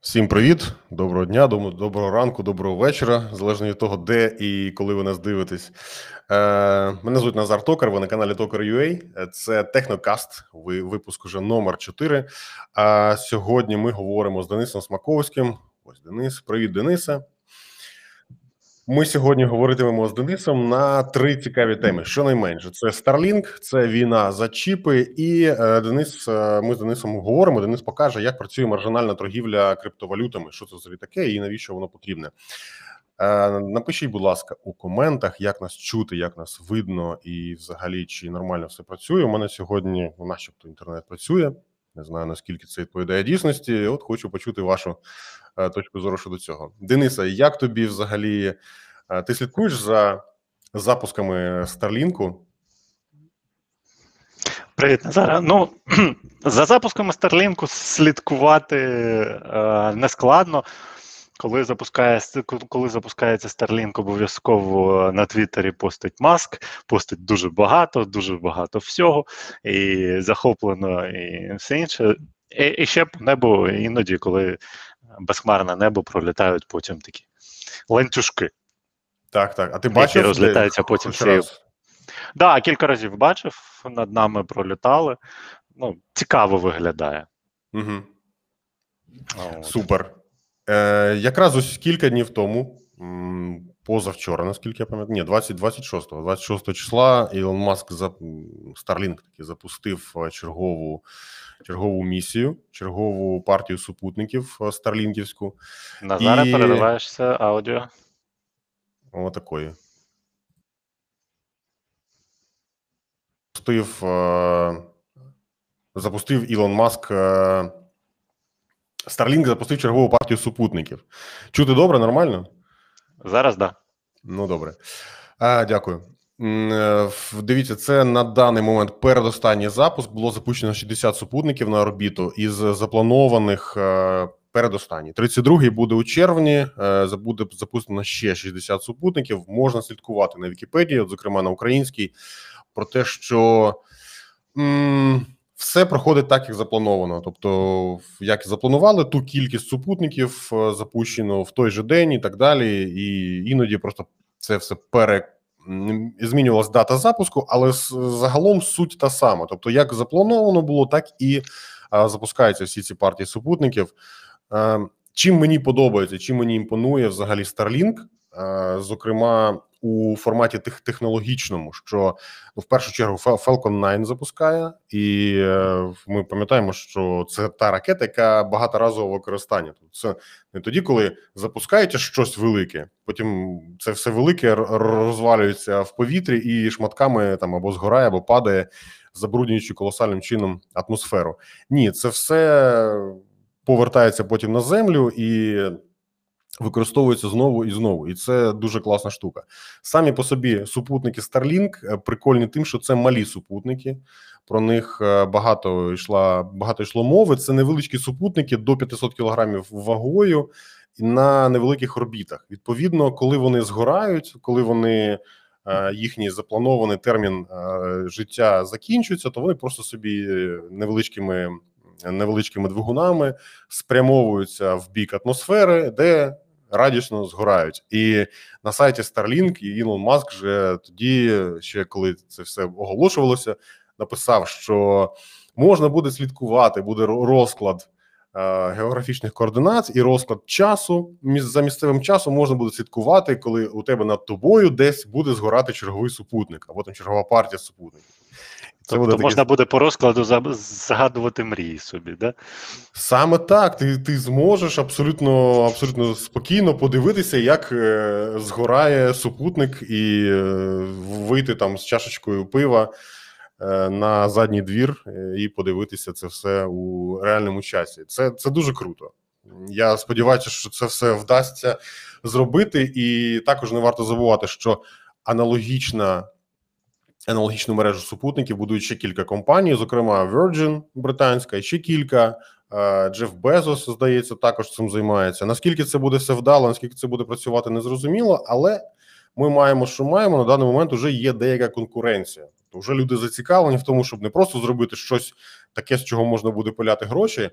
Всім привіт, доброго дня, доброго ранку, доброго вечора, залежно від того, де і коли ви нас дивитесь. Е, мене звуть Назар Токар, ви на каналі Токар.ua. Це Технокаст, ви- випуск уже номер 4. А сьогодні ми говоримо з Денисом Смаковським. Ось Денис. Привіт, Денисе. Ми сьогодні говоритимемо з Денисом на три цікаві теми. Щонайменше, це Starlink, це війна за чіпи, і е, Денис. е, Ми з Денисом говоримо. Денис покаже, як працює маржинальна торгівля криптовалютами, що це взагалі таке, і навіщо воно потрібне. Е, Напишіть, будь ласка, у коментах, як нас чути, як нас видно, і взагалі чи нормально все працює. У мене сьогодні, начебто, інтернет працює. Не знаю наскільки це відповідає дійсності. От хочу почути вашу е, точку зору щодо цього. Дениса, як тобі взагалі? е, Ти слідкуєш за запусками Старлінку? Привіт, Назара. Ну за запусками Старлінку слідкувати е, не складно. Коли запускає коли запускається Starlink, обов'язково на Твіттері постить маск, постить дуже багато, дуже багато всього, і захоплено, і все інше. І, і ще по небу іноді, коли безхмарне небо пролітають потім такі ланцюжки. Так, так. А ти Які розлітаються потім хоч всією раз? Да, кілька разів бачив, над нами пролітали. Ну, цікаво виглядає. Угу. Супер. Е, якраз ось кілька днів тому, позавчора, наскільки я пам'ятаю, ні, 20, 26, 26 числа Ілон Маск за Starlink таки запустив е, чергову, чергову місію, чергову партію супутників е, старлінківську. Назаре, І- перериваєшся аудіо. Отакої. Запустив, е, запустив Ілон Маск. Starlink запустив чергову партію супутників. Чути добре, нормально? Зараз да. Ну, добре. А, дякую. Е, Дивіться, це на даний момент передостанній запуск. Було запущено 60 супутників на орбіту із запланованих е, передостанній. 32-й буде у червні. е, Буде запущено ще 60 супутників. Можна слідкувати на Вікіпедії, от, зокрема на українській, про те, що м, все проходить так, як заплановано. Тобто, як запланували, ту кількість супутників е, запущено в той же день і так далі. І іноді просто це все пере м, змінювалась дата запуску, але загалом суть та сама. Тобто, як заплановано було, так і запускаються всі ці партії супутників. Е, Чим мені подобається, чим мені імпонує взагалі Starlink, е, зокрема у форматі тех- технологічному, що ну, в першу чергу Fal- Falcon 9 запускає, і е, ми пам'ятаємо, що це та ракета, яка багаторазового використання. Тобто це не тоді, коли запускаєте щось велике, потім це все велике розвалюється в повітрі і шматками там або згорає, або падає, забруднюючи колосальним чином атмосферу. Ні, це все повертається потім на землю і використовується знову і знову. І це дуже класна штука. Самі по собі супутники Starlink е, прикольні тим, що це малі супутники. Про них е, багато йшла багато йшло мови. Це невеличкі супутники до 500 кілограмів вагою на невеликих орбітах. Відповідно, коли вони згорають, коли вони е, їхній запланований термін життя закінчується, то вони просто собі невеличкими невеличкими двигунами спрямовуються в бік атмосфери, де радісно згорають. І на сайті Starlink і Ілон Маск вже тоді, ще коли це все оголошувалося, написав, що можна буде слідкувати, буде розклад е, географічних координат і розклад часу. За місцевим часом можна буде слідкувати, коли у тебе над тобою десь буде згорати черговий супутник, або там чергова партія супутників. Це Тобто буде можна буде по розкладу за- загадувати мрії собі, да? Саме так, ти, ти зможеш абсолютно, абсолютно спокійно подивитися, як е, згорає супутник, і е, вийти там з чашечкою пива е, на задній двір е, і подивитися це все у реальному часі. Це, це дуже круто. Я сподіваюся, що це все вдасться зробити, і також не варто забувати, що аналогічна. Аналогічну мережу супутників будують ще кілька компаній, зокрема Virgin британська, ще кілька. Е, Джеф Безос, здається, також цим займається. Наскільки це буде все вдало, наскільки це буде працювати, незрозуміло, але ми маємо, що маємо на даний момент. Вже є деяка конкуренція. То вже люди зацікавлені в тому, щоб не просто зробити щось таке, з чого можна буде пиляти гроші,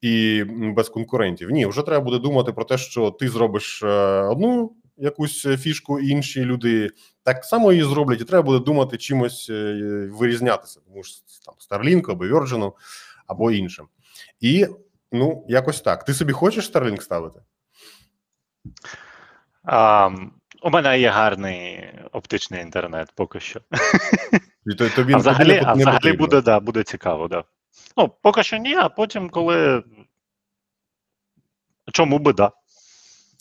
і без конкурентів. Ні, вже треба буде думати про те, що ти зробиш е, одну якусь фішку, інші люди так само її зроблять, і треба буде думати чимось е, вирізнятися, тому що там Starlink або Virgin, або іншим. І ну, якось так. Ти собі хочеш Starlink ставити? А, У мене є гарний оптичний інтернет поки що. І тобі, а взагалі, тобі не, а взагалі буде, да, буде цікаво, да. Ну, поки що ні, а потім, коли. Чому би да?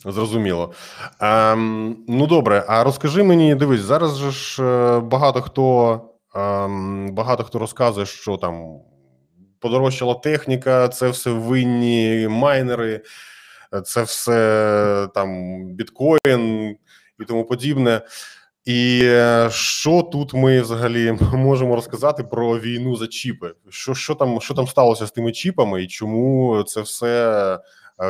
Зрозуміло. Ем, ну добре, а розкажи мені, дивись, зараз же ж е, багато хто ем, багато хто розказує, що там подорожчала техніка, це все винні майнери, це все там біткоін і тому подібне. І е, що тут ми взагалі можемо розказати про війну за чіпи? Що що там що там сталося з тими чіпами, і чому це все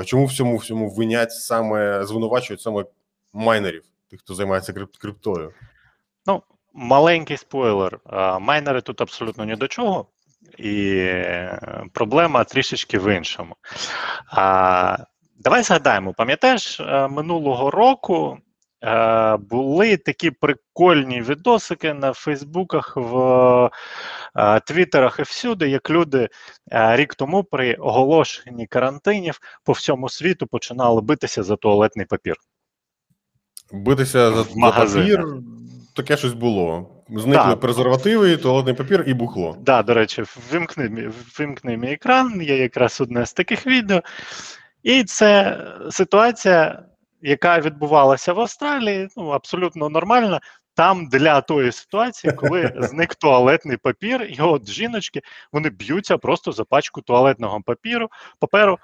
чому в цьому всьому винять саме звинувачують саме майнерів, тих, хто займається крип, криптою? Ну, маленький спойлер. Майнери тут абсолютно ні до чого, і е, проблема трішечки в іншому. А, Давай згадаємо, пам'ятаєш, минулого року Е, були такі прикольні відосики на Фейсбуках, в е, Твіттерах і всюди, як люди е, рік тому при оголошенні карантинів по всьому світу починали битися за туалетний папір. Битися за, за папір, таке щось було. Зникли да. презервативи, туалетний папір і бухло. Так, да, до речі, вимкни, вимкни мій екран, є якраз одне з таких відео. І це ситуація яка відбувалася в Австралії, ну абсолютно нормальна. Там для тої ситуації, коли зник туалетний папір, і от жіночки вони б'ються просто за пачку туалетного папіру. Паперу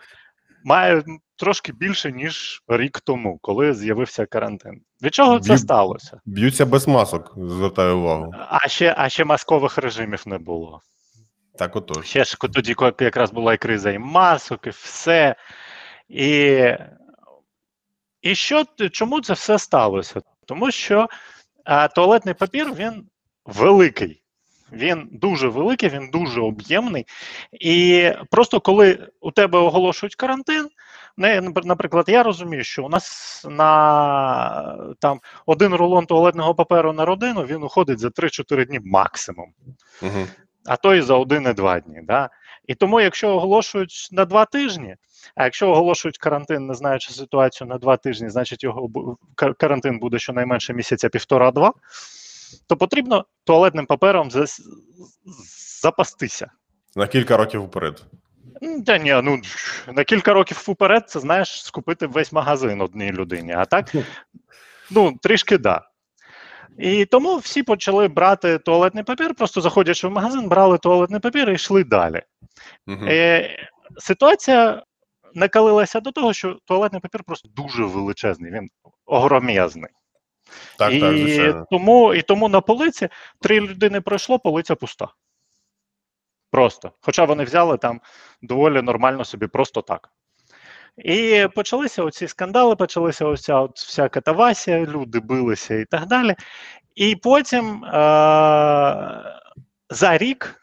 має трошки більше ніж рік тому, коли з'явився карантин. Від чого це сталося? Б'ються без масок, звертаю увагу. А ще а ще маскових режимів не було. Так, отож. Ще ж тоді, коли якраз була і криза, і масок, і все. І і що чому це все сталося? Тому що а, туалетний папір він великий, він дуже великий, він дуже об'ємний. І просто коли у тебе оголошують карантин, наприклад, я розумію, що у нас на там один рулон туалетного паперу на родину він уходить за 3-4 дні максимум. Угу. А то і за один і два дні. Да? І тому, якщо оголошують на два тижні, а якщо оголошують карантин, не знаючи ситуацію на два тижні, значить його карантин буде щонайменше місяця півтора-два, то потрібно туалетним папером запастися. На кілька років вперед. Та ні, ну на кілька років вперед, це знаєш, скупити весь магазин одній людині. А так, ну, трішки да. І тому всі почали брати туалетний папір, просто заходячи в магазин, брали туалетний папір і йшли далі. Uh-huh. Е, Ситуація накалилася до того, що туалетний папір просто дуже величезний, він огром'язний. Так, і, так, звичайно. тому, і тому на полиці три людини пройшло, полиця пуста. Просто. Хоча вони взяли там доволі нормально собі, просто так. І почалися оці скандали, почалася оця от вся катавасія, люди билися і так далі. І потім е- за рік,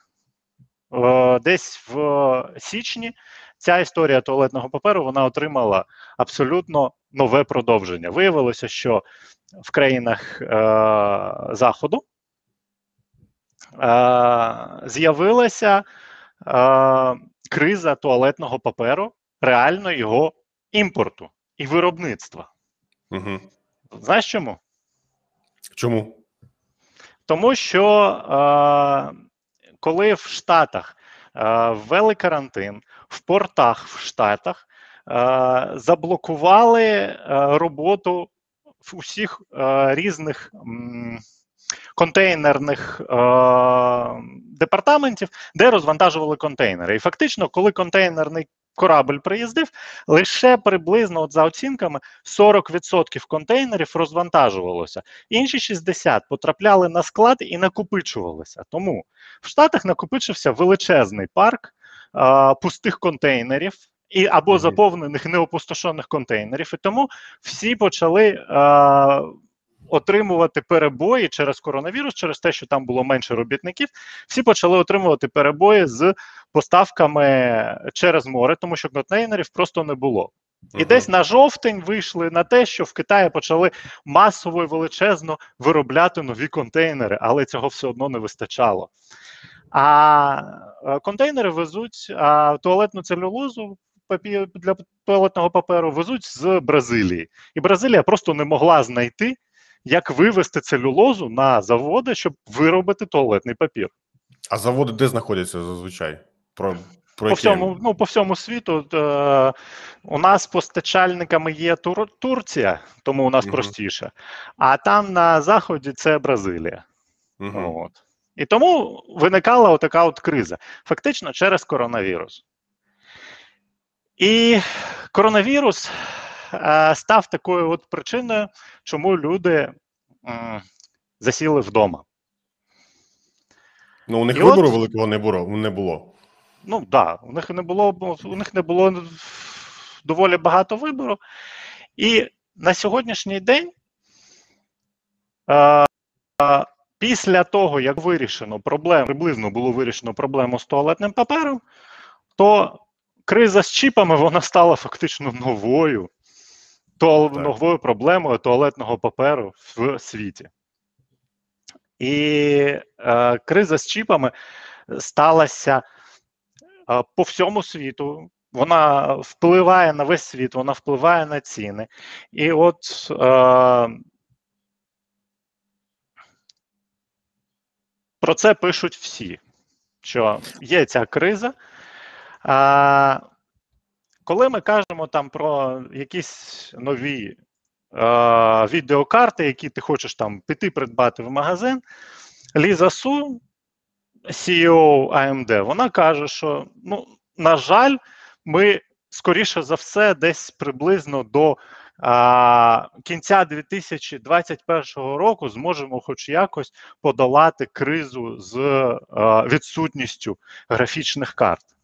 е- десь в січні, ця історія туалетного паперу вона отримала абсолютно нове продовження. Виявилося, що в країнах е, Заходу е, з'явилася е, криза туалетного паперу, реально його імпорту і виробництва. Угу. Знаєш чому? Чому? Тому що е, коли в Штатах е, ввели карантин, в портах в Штатах е, заблокували е, роботу усіх е, різних м, контейнерних е, департаментів, де розвантажували контейнери. І фактично, коли контейнерний корабль приїздив, лише приблизно, от за оцінками, 40% контейнерів розвантажувалося. Інші 60% потрапляли на склад і накопичувалися. Тому в Штатах накопичився величезний парк а, пустих контейнерів. І або заповнених неопустошених контейнерів, і тому всі почали отримувати перебої через коронавірус, через те, що там було менше робітників, всі почали отримувати перебої з поставками через море, тому що контейнерів просто не було. І Мгм. десь на жовтень вийшли на те, що в Китаї почали масово і величезно виробляти нові контейнери, але цього все одно не вистачало. А е, контейнери везуть а туалетну целюлозу папі- для туалетного паперу везуть з Бразилії. І Бразилія просто не могла знайти, як вивезти целюлозу на заводи, щоб виробити туалетний папір. А заводи де знаходяться зазвичай? Про, про По всьому, ну, по всьому світу е, у нас постачальниками є Тур, Турція, тому у нас Мгм. простіше. А там на заході це Бразилія. Мгм. От. І тому виникала отака от криза, фактично через коронавірус. І коронавірус став такою от причиною, чому люди засіли вдома. Ну, у них І вибору от- великого не було. Не було. Ну так, да, у них не було у них не було доволі багато вибору. І на сьогоднішній день, е, е, після того, як вирішено проблему, приблизно було вирішено проблему з туалетним папером, то криза з чіпами вона стала фактично новою. Новою проблемою туалетного паперу в світі. І е, криза з чіпами сталася е, по всьому світу. Вона впливає на весь світ, вона впливає на ціни. І от е, про це пишуть всі, що є ця криза. А, коли ми кажемо там про якісь нові е, відеокарти, які ти хочеш там піти придбати в магазин, Ліза Су, CEO AMD, вона каже, що ну, на жаль, ми скоріше за все, десь приблизно до а, кінця 2021 року зможемо хоч якось подолати кризу з а, відсутністю графічних карт.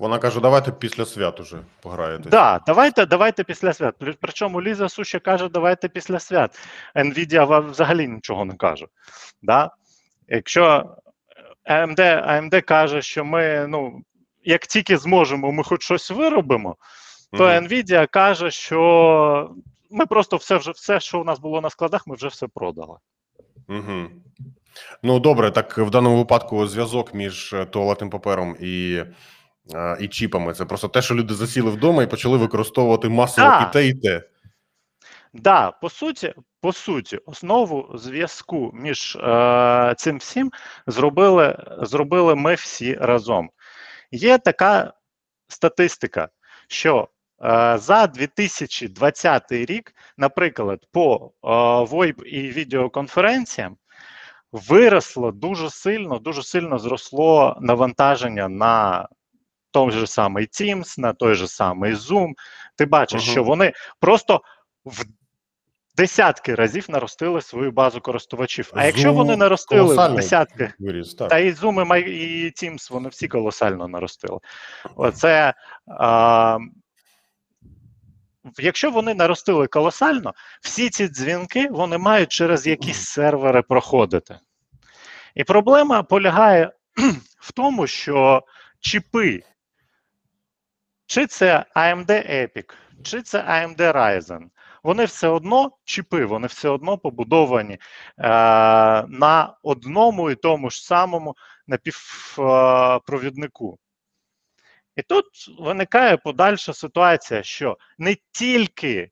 Вона каже: давайте після свят уже пограєте. Да, давайте, давайте після свят. Причому Ліза Суща каже, давайте після свят. Nvidia взагалі нічого не каже. Да? Якщо AMD, AMD каже, що ми, ну, як тільки зможемо, ми хоч щось виробимо, то Мгм. Nvidia каже, що ми просто все, вже, все, що у нас було на складах, ми вже все продали. Угу. Ну добре, так в даному випадку зв'язок між е, туалетним папером і, е, і чіпами. Це просто те, що люди засіли вдома і почали використовувати масово Так. і те, і те. Да, по суті, по суті, основу зв'язку між е, цим всім зробили, зробили ми всі разом. Є така статистика, що е, за 2020 рік, наприклад, по е, VoIP і відеоконференціям виросло дуже сильно, дуже сильно зросло навантаження на той же самий Teams, на той же самий Zoom. Ти бачиш, Мгм. що вони просто в десятки разів наростили свою базу користувачів. А якщо вони наростили в десятки, Виріс, так. та і Zoom, і і Teams, вони всі колосально наростили. Оце, а, якщо вони наростили колосально, всі ці дзвінки вони мають через якісь сервери проходити. І проблема полягає в тому, що чіпи, чи це AMD Epic, чи це AMD Ryzen, вони все одно чіпи, вони все одно побудовані е, на одному і тому ж самому напівпровіднику. І тут виникає подальша ситуація, що не тільки,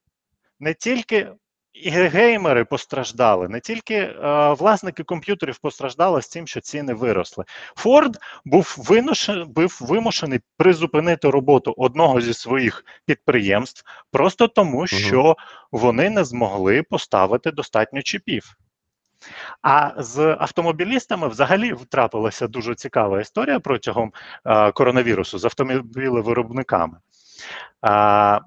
не тільки і геймери постраждали, не тільки е, власники комп'ютерів постраждали з тим, що ціни виросли. Форд був, виношен, був вимушений призупинити роботу одного зі своїх підприємств просто тому, що вони не змогли поставити достатньо чіпів. А з автомобілістами взагалі трапилася дуже цікава історія протягом е, коронавірусу з автомобілевиробниками. Е,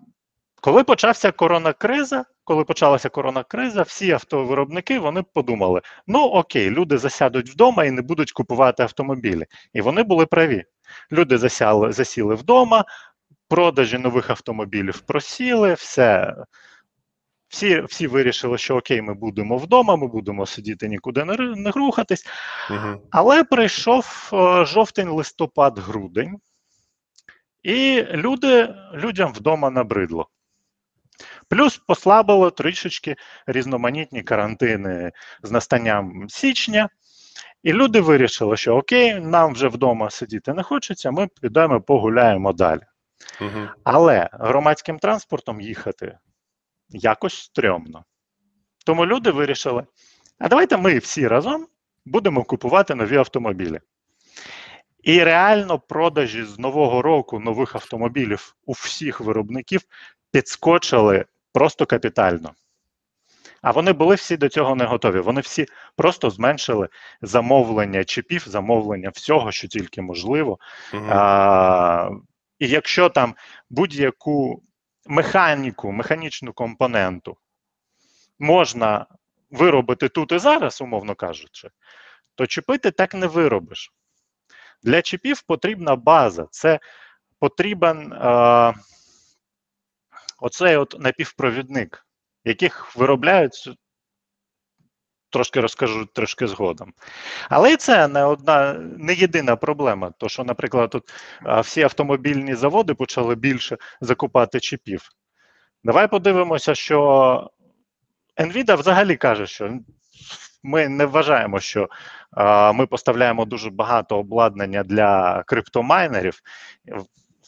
коли почався коронакриза, коли почалася коронакриза, всі автовиробники вони подумали: ну окей, люди засядуть вдома і не будуть купувати автомобілі. І вони були праві. Люди засяли, засіли вдома, продажі нових автомобілів просіли, все, всі всі вирішили, що окей, ми будемо вдома, ми будемо сидіти нікуди не, не рухатись. Угу. Але прийшов е, жовтень, листопад, грудень, і люди, людям вдома набридло. Плюс послабило трішечки різноманітні карантини з настанням січня. І люди вирішили, що окей, нам вже вдома сидіти не хочеться, ми підемо погуляємо далі. Угу. Але громадським транспортом їхати якось стрьомно. Тому люди вирішили: а давайте ми всі разом будемо купувати нові автомобілі. І реально продажі з нового року нових автомобілів у всіх виробників підскочили просто капітально. А вони були всі до цього не готові. Вони всі просто зменшили замовлення чіпів, замовлення всього, що тільки можливо. Угу. А, і якщо там будь-яку механіку, механічну компоненту можна виробити тут і зараз, умовно кажучи, то чіпи ти так не виробиш. Для чіпів потрібна база. Це потрібен е, оцей от напівпровідник, яких виробляють. Трошки розкажу трошки згодом. Але і це не одна, не єдина проблема. То, що, наприклад, тут всі автомобільні заводи почали більше закупати чіпів. Давай подивимося, що Nvidia взагалі каже, що ми не вважаємо, що а, ми поставляємо дуже багато обладнання для криптомайнерів.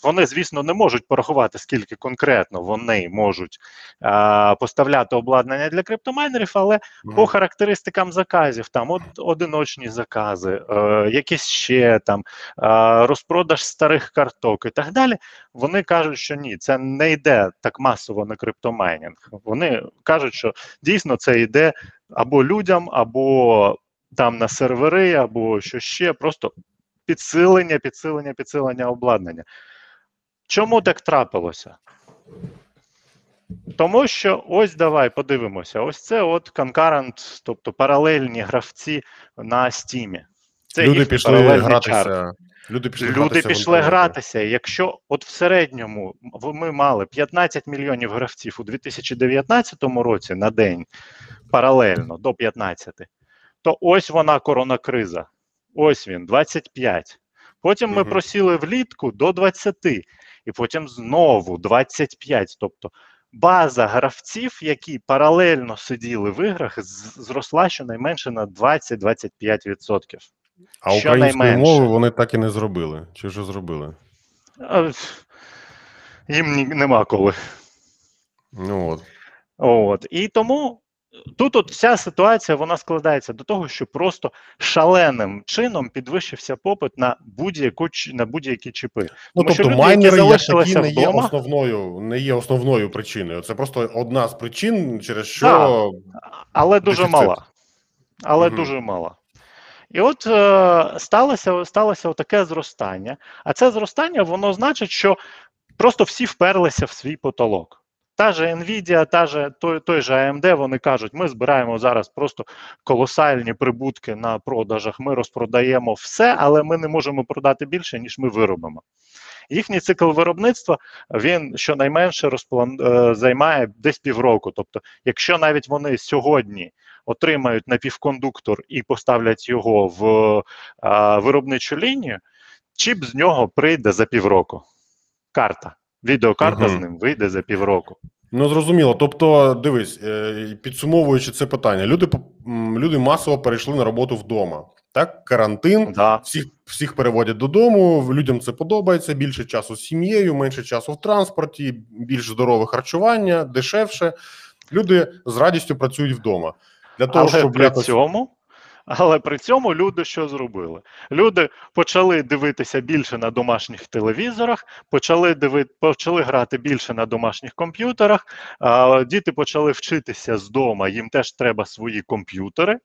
Вони, звісно, не можуть порахувати, скільки конкретно вони можуть а, поставляти обладнання для криптомайнерів, але угу. по характеристикам заказів, там од, одиночні закази, е, якісь ще там е, розпродаж старих карток і так далі. Вони кажуть, що ні, це не йде так масово на криптомайнінг. Вони кажуть, що дійсно це йде або людям, або там на сервери, або що ще, просто підсилення, підсилення, підсилення обладнання. Чому так трапилося? Тому що ось давай подивимося: ось це от concurrent, тобто паралельні гравці на стімі. Це Люди пішли гратися. чарт. Люди пішли Люди гратися пішли гратися. Якщо от в середньому ми мали 15 мільйонів гравців у 2019 році на день паралельно до 15, то ось вона коронакриза. Ось він, 25. Потім ми Мгм. просіли влітку до 20, і потім знову 25. Тобто база гравців, які паралельно сиділи в іграх, зросла щонайменше на 20-25%. А української мови вони так і не зробили. Чи вже зробили? А, Їм ні- нема коли. Ну от. От. І тому тут от вся ситуація вона складається до того, що просто шаленим чином підвищився попит на будь-яку на будь-які чіпи. Ну, Тому що тобто люди, які майнери як такі залишилися не є основною, не є основною причиною. Це просто одна з причин, через що Так. Але дуже Дефіцит. мала. Але Мгм. дуже мала. І от е, сталося, сталося таке зростання. А це зростання, воно значить, що просто всі вперлися в свій потолок. Та же Nvidia, та же той, той же AMD, вони кажуть, ми збираємо зараз просто колосальні прибутки на продажах, ми розпродаємо все, але ми не можемо продати більше, ніж ми виробимо. Їхній цикл виробництва він щонайменше розплан... е, займає десь півроку. Тобто, якщо навіть вони сьогодні отримають напівкондуктор і поставлять його в е, виробничу лінію, чіп з нього прийде за півроку. Карта. Відеокарта Мгм. з ним вийде за півроку. Ну, зрозуміло. Тобто, дивись, е, підсумовуючи це питання, люди люди масово перейшли на роботу вдома. Так, карантин, Да. всіх, всіх переводять додому. Людям це подобається. Більше часу з сім'єю, менше часу в транспорті, більш здорове харчування, дешевше. Люди з радістю працюють вдома. Для того, Але щоб при якось цьому. Але при цьому люди що зробили? Люди почали дивитися більше на домашніх телевізорах, почали диви... почали грати більше на домашніх комп'ютерах. Діти почали вчитися з дома, їм теж треба свої комп'ютери,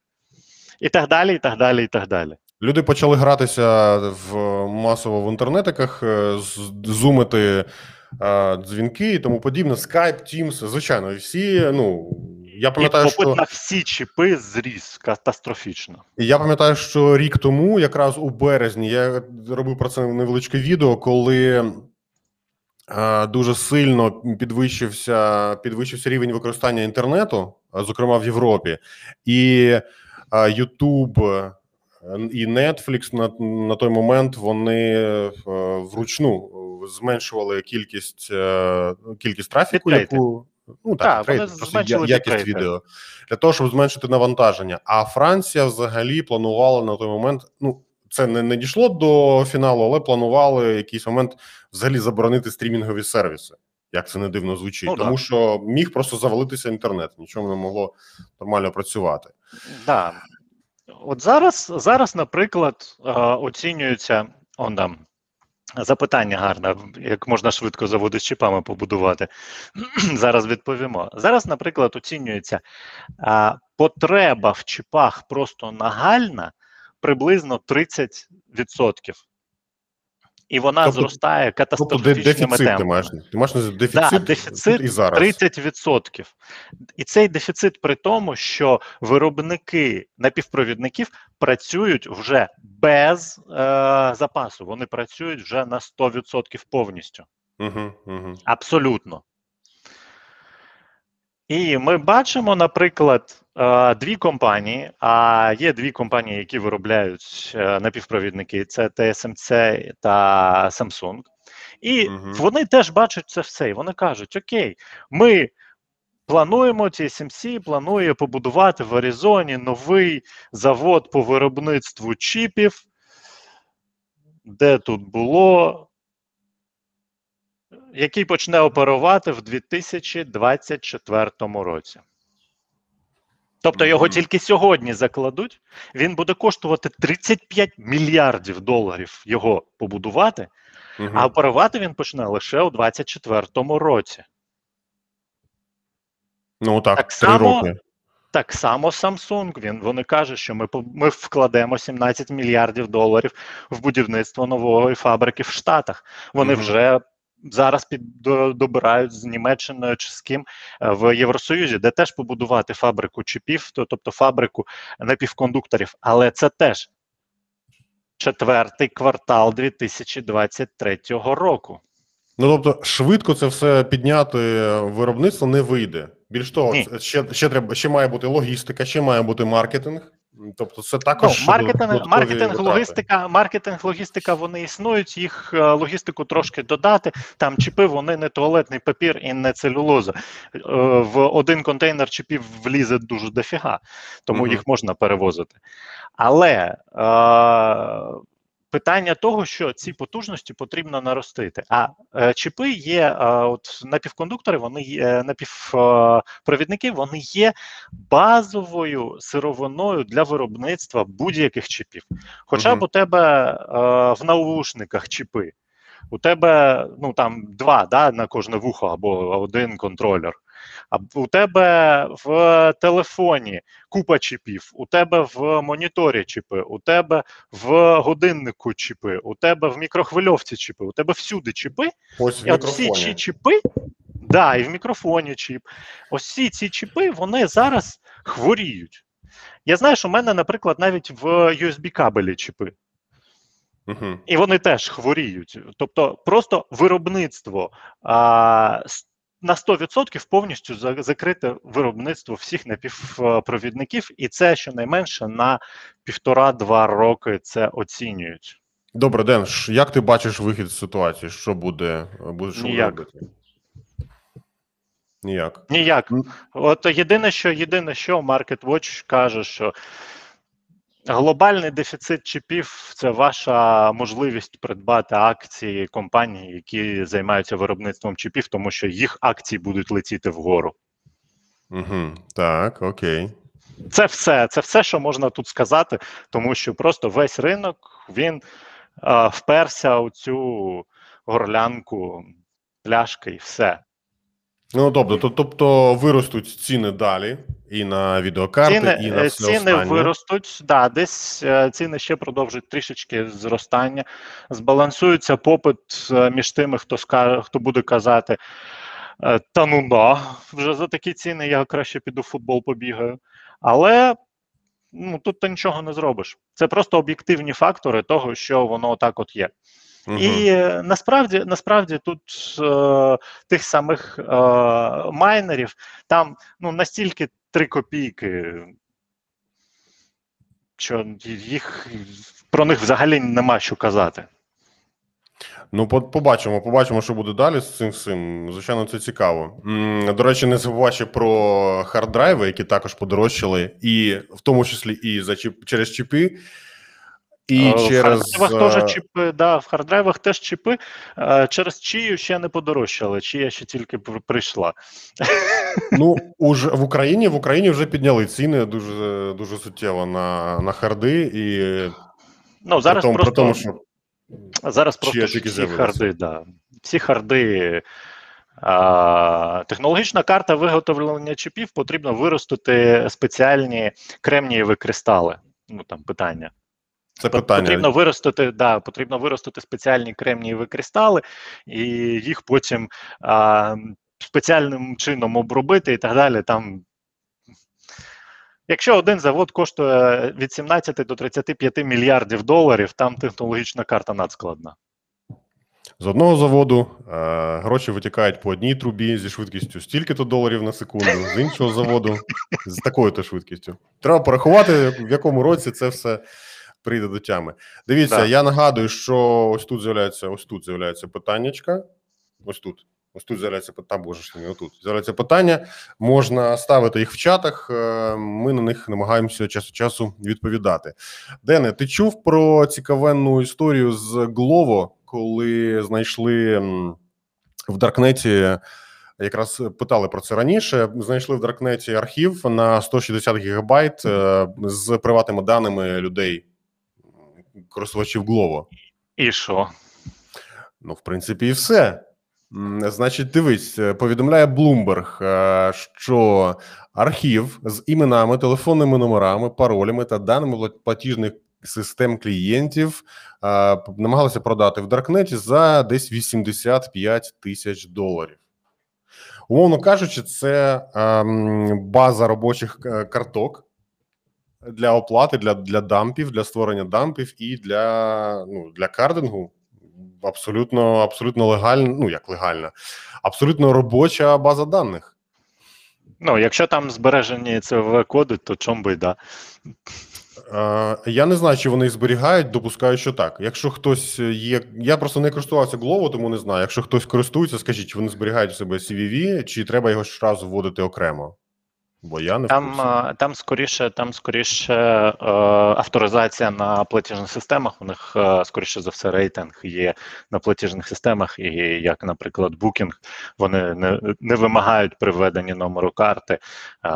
і так далі, і так далі, і так далі. Люди почали гратися в масово в інтернетиках, е, зумити е, дзвінки і тому подібне. Skype, Teams, звичайно, всі. Ну я І пам'ятаю, попит що на всі чіпи зріс катастрофічно. я пам'ятаю, що рік тому, якраз у березні, я робив про це невеличке відео, коли е, дуже сильно підвищився підвищився рівень використання інтернету, е, зокрема в Європі, і е, YouTube е, і Netflix на, на той момент вони е, вручну зменшували кількість е, кількість трафіку, яку ну Так, так, бітрейт, просто я- якість бітрейти. відео для того, щоб зменшити навантаження. А Франція взагалі планувала на той момент. Ну це не, не дійшло до фіналу, але планували якийсь момент взагалі заборонити стрімінгові сервіси. Як це не дивно звучить, Ну, тому да. що міг просто завалитися інтернет, нічого не могло нормально працювати. Да. От зараз, зараз, наприклад, е, оцінюється он там. Запитання гарне, як можна швидко заводи з чіпами побудувати. Зараз відповімо. Зараз, наприклад, оцінюється а, потреба в чіпах просто нагальна приблизно 30%. І вона Тобто- зростає Тобто катастрофічними дефіцит ти темпами. маєш ти маєш на увазі дефіцит, Да, дефіцит і зараз. 30%. І цей дефіцит при тому, що виробники напівпровідників працюють вже без е, запасу. Вони працюють вже на 100% повністю. Угу, угу. Абсолютно. І ми бачимо, наприклад, е, дві компанії. А є дві компанії, які виробляють е, напівпровідники: це TSMC та Samsung. І Мгм. вони теж бачать це все. І вони кажуть: Окей, ми плануємо TSMC планує побудувати в Аризоні новий завод по виробництву чіпів. Де тут було? Який почне оперувати в 2024 році. Тобто його тільки сьогодні закладуть. Він буде коштувати 35 мільярдів доларів його побудувати, угу. а оперувати він почне лише у 2024 році. Ну так, так три само- роки. Так само Samsung. Він вони кажуть, що ми ми вкладемо 17 мільярдів доларів в будівництво нової фабрики в Штатах. Вони Мгм. вже зараз під добирають з Німеччиною чи з ким е, в Євросоюзі, де теж побудувати фабрику чіпів, тобто фабрику напівкондукторів. Але це теж четвертий квартал 2023 року. Ну тобто, швидко це все підняти виробництво не вийде. Більш того, Ні. ще, ще треба ще має бути логістика, ще має бути маркетинг. Тобто, це також Ну, маркетинг, маркетинг, логістика, маркетинг, логістика, вони існують. Їх е, логістику трошки додати. Там чіпи, вони не туалетний папір і не целюлоза. Е, В один контейнер чіпів влізе дуже дофіга, тому Мгм. їх можна перевозити. Але е, питання того, що ці потужності потрібно наростити. А е, чіпи є, е, от напівкондуктори, вони є напівпровідники, вони є базовою сировиною для виробництва будь-яких чіпів. Хоча Мгм. б у тебе е, в наушниках чіпи, у тебе ну там два да, на кожне вухо або один контролер. А у тебе в телефоні купа чіпів, у тебе в моніторі чіпи, у тебе в годиннику чіпи, у тебе в мікрохвильовці чіпи, у тебе всюди чіпи, Ось і от всі ці чіпи, да, і в мікрофоні чіп. Ось всі ці чіпи вони зараз хворіють. Я знаю, що у мене, наприклад, навіть в USB-кабелі чіпи, Угу. і вони теж хворіють. Тобто, просто виробництво а, на 100% повністю за- закрите виробництво всіх напівпровідників, і це щонайменше на півтора-два роки це оцінюють. Добре, Ден, як ти бачиш вихід з ситуації? Що буде, буде що Ніяк. робити? Ніяк. Ніяк. От єдине, що єдине, що Market Watch каже, що глобальний дефіцит чіпів це ваша можливість придбати акції компаній, які займаються виробництвом чіпів, тому що їх акції будуть летіти вгору. Угу. Так, окей. Це все, це все, що можна тут сказати, тому що просто весь ринок він е, вперся у цю горлянку пляшки і все. Ну, тобто, то- тобто виростуть ціни далі і на відеокарти, ціни, і на е, все ціни останнє. виростуть, да, десь е, ціни ще продовжують трішечки зростання. Збалансується попит е, між тими, хто скаже, хто буде казати. Та ну да, вже за такі ціни я краще піду в футбол побігаю. Але ну, тут ти нічого не зробиш. Це просто об'єктивні фактори того, що воно так от є. Мгм. І е, насправді, насправді тут е, тих самих е, майнерів там ну, настільки 3 копійки, що їх про них взагалі нема що казати. Ну, побачимо, побачимо, що буде далі з цим всім. Звичайно, це цікаво. До речі, не забувай ще про hard drive и, які також подорожчали, і в тому числі і за чіп через чіпи, і Е, в через hard drive ах е, теж чіпи, да, в харддрайвах теж чіпи. Е, Через Chia ще не подорожчали, Chia ще тільки прийшла. ну уже в Україні в Україні вже підняли ціни дуже дуже суттєво на, на hard и, і Ну, зараз при тому, просто, при тому, що зараз просто всі харди, да. Всі харди. А, технологічна карта виготовлення чіпів потрібно виростити спеціальні кремнієві кристали. Ну там питання. Це питання. Потрібно виростити, да, потрібно виростити спеціальні кремнієві кристали, і їх потім а, спеціальним чином обробити і так далі. Там, якщо один завод коштує від 17 до 35 мільярдів доларів, там технологічна карта надскладна. З одного заводу е, гроші витікають по одній трубі зі швидкістю стільки-то доларів на секунду, з іншого заводу з такою-то швидкістю. Треба порахувати, в якому році це все прийде до тями. Дивіться, Да. я нагадую, що ось тут з'являється, ось тут з'являється питаннячка. Ось тут. Ось тут з'являється питання, боже ж мій, отут з'являється питання. Можна ставити їх в чатах. е, Ми на них намагаємося час від часу відповідати. Дене, ти чув про цікавенну історію з Glovo, коли знайшли в Даркнеті, якраз питали про це раніше. Знайшли в Даркнеті архів на 160 гігабайт е, з приватними даними людей, користувачів Glovo. І що? Ну, в принципі, і все. Значить, дивись, е, повідомляє Bloomberg, е, що архів з іменами, телефонними номерами, паролями та даними платіжних систем клієнтів е, намагалися продати в Даркнеті за десь 85 тисяч доларів. Умовно кажучи, це ем, база робочих карток для оплати, для, для дампів, для створення дампів і для, ну, для кардингу абсолютно, абсолютно легальна, ну як легальна, абсолютно робоча база даних. Ну, якщо там збережені цв коди, то чом би да. Е, я не знаю, чи вони їх зберігають, допускаю, що так. Якщо хтось є. Я просто не користувався Glovo, тому не знаю. Якщо хтось користується, скажіть, чи вони зберігають в себе CVV, чи треба його щоразу вводити окремо? Бо я не Там, курсі. там скоріше, там скоріше е, авторизація на платіжних системах. У них е, скоріше за все рейтинг є на платіжних системах, і як, наприклад, Booking, вони не, не вимагають при введенні номеру карти е,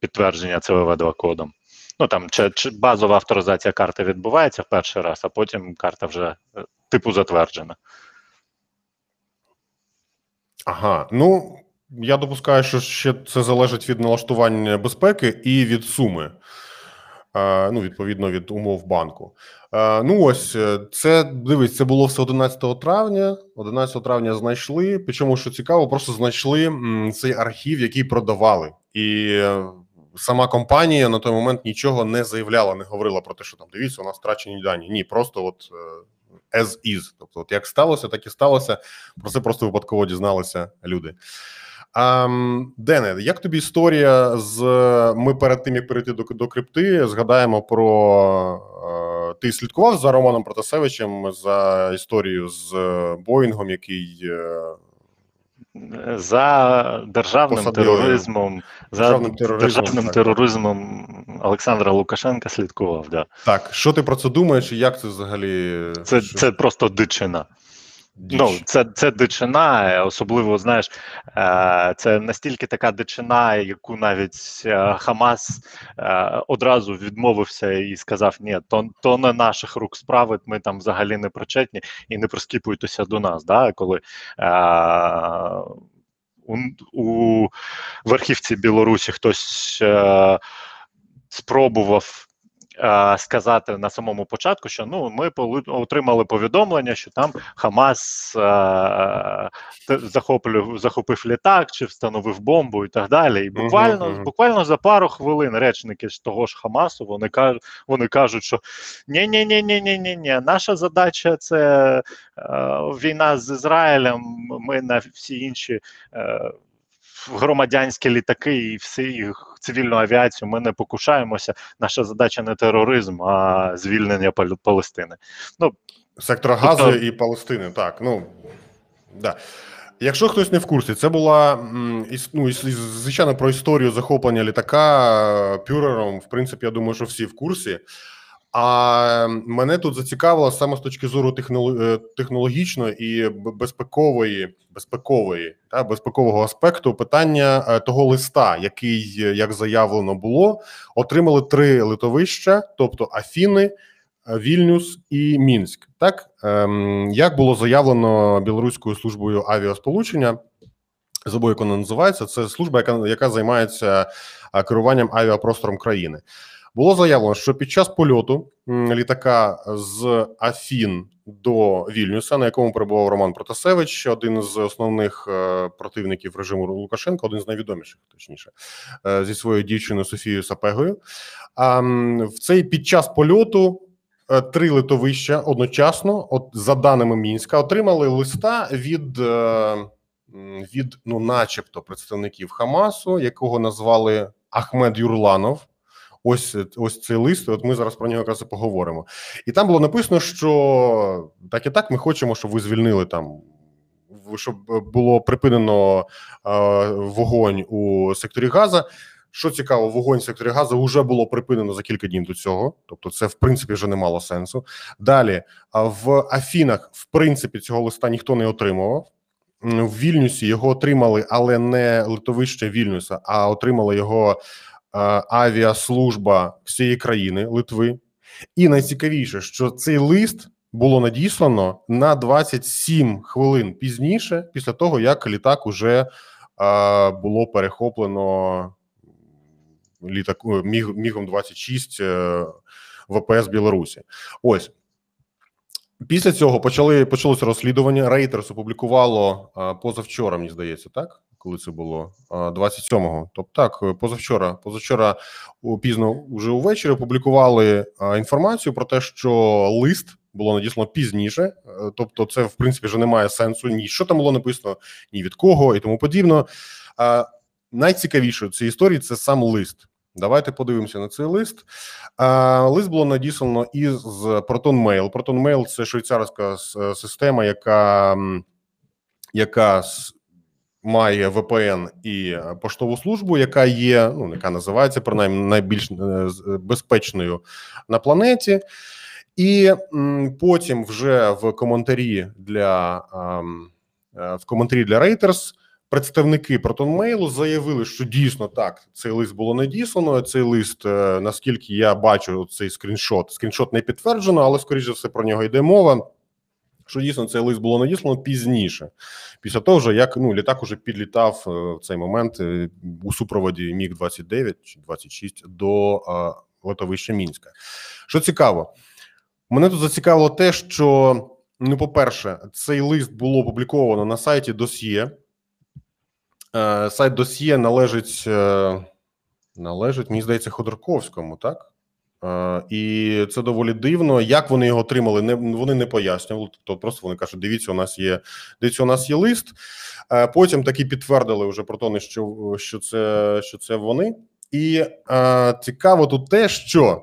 підтвердження цвв 2 кодом. Ну там чи, чи базова авторизація карти відбувається в перший раз, а потім карта вже е, типу затверджена. Ага, ну я допускаю, що ще це залежить від налаштування безпеки і від суми. Е, ну, відповідно від умов банку. Е, ну ось е, це дивись, це було все 11 травня. 11 травня знайшли. Причому, що цікаво, просто знайшли цей архів, який продавали, і сама компанія на той момент нічого не заявляла, не говорила про те, що там дивіться, у нас втрачені дані. Ні, просто от as is. Тобто, от як сталося, так і сталося. Про це просто випадково дізналися люди. А, Дене, як тобі історія з ми перед тим як перейти до, до крипти, згадаємо про е, ти слідкував за Романом Протасевичем за історією з е, Боїнгом, який е, За державним Посадили. тероризмом, Державним за тероризмом, державним так. тероризмом Олександра Лукашенка слідкував. Да. так, що ти про це думаєш? і Як це взагалі Це, що- це просто дичина. Ну, це, це дичина, е, особливо, знаєш, е, це настільки така дичина, яку навіть е, Хамас одразу відмовився і сказав: ні, то, то не наших рук справи, ми там взагалі не причетні і не прискіпуйтеся до нас. Да? Коли у, у верхівці Білорусі хтось спробував сказати на самому початку, що ну ми отримали повідомлення, що там Хамас е, захоплював, захопив літак чи встановив бомбу і так далі. І буквально uh-huh. буквально за пару хвилин речники з того ж Хамасу вони кажуть, вони кажуть, що ні ні ні ні ні ні ні наша задача це е, війна з Ізраїлем. Ми на всі інші. Е, громадянські літаки і всі цивільну авіацію. Ми не покушаємося. Наша задача не тероризм, а звільнення Палестини. Ну сектора Гази тобто... і Палестини. Так, ну да. Якщо хтось не в курсі, це була ну, звичайно про історію захоплення літака Пюрером. В принципі, я думаю, що всі в курсі. А мене тут зацікавило саме з точки зору е, технологічної і безпекової, безпекової та безпекового аспекту питання е, того листа, який, як заявлено було, отримали три литовища, тобто Афіни, Вільнюс і Мінськ. Так ем, як було заявлено білоруською службою авіасполучення, забув, як вона називається. Це служба, яка яка займається е, керуванням авіапростором країни. Було заявлено, що під час польоту літака з Афін до Вільнюса, на якому перебував Роман Протасевич, один з основних е, противників режиму Лукашенка, один з найвідоміших, точніше, е, зі своєю дівчиною Софією Сапегою. А в цей під час польоту. Е, три литовища одночасно, от за даними мінська, отримали листа від, від ну, начебто, представників Хамасу, якого назвали Ахмед Юрланов. Ось ось цей лист. От ми зараз про нього якраз і поговоримо. І там було написано, що так і так ми хочемо, щоб ви звільнили там. Щоб було припинено е, вогонь у секторі Газа. Що цікаво, вогонь в секторі Газа вже було припинено за кілька днів до цього, тобто це в принципі вже не мало сенсу. Далі в Афінах, в принципі, цього листа ніхто не отримував. В Вільнюсі його отримали, але не литовище Вільнюса, а отримали його авіаслужба всієї країни Литви. І найцікавіше, що цей лист було надіслано на 27 хвилин пізніше, після того як літак уже було перехоплено літаку міг мігом 26 е, ВПС Білорусі. Ось. Після цього почали почалося розслідування. Рейтерс опублікувало позавчора, мені здається, так коли це було 27-го. Тобто так, позавчора, позавчора пізно вже увечері опублікували інформацію про те, що лист було надіслано пізніше, е, тобто, це в принципі вже не має сенсу. Ні, що там було написано, ні від кого і тому подібно. Найцікавіше цій історії це сам лист. Давайте подивимося на цей лист. Лист було надіслано із ProtonMail. ProtonMail – це швейцарська система, яка яка має VPN і е, поштову службу, яка є, ну яка називається принаймні найбільш е, безпечною на планеті, і потім вже в коментарі для е, в коментарі для Reuters Представники ProtonMail заявили, що дійсно так цей лист було надіслано. Цей лист, наскільки я бачу, цей скріншот. Скріншот не підтверджено, але скоріше все про нього йде мова що дійсно цей лист було надіслано пізніше, після того, вже як ну літак уже підлітав е, в цей момент е, у супроводі Міг 29 чи 26 до а, летовища Мінська. Що цікаво, мене тут зацікавило те, що ну, по-перше, цей лист було опубліковано на сайті Досьє. Е, сайт Досьє належить належить, мені здається, Ходорковському, так? І це доволі дивно. Як вони його отримали, не вони не пояснювали. Тобто просто вони кажуть: дивіться, у нас є дивіться, у нас є лист. Потім таки підтвердили вже про те, що що це що це вони. І а, цікаво тут те, що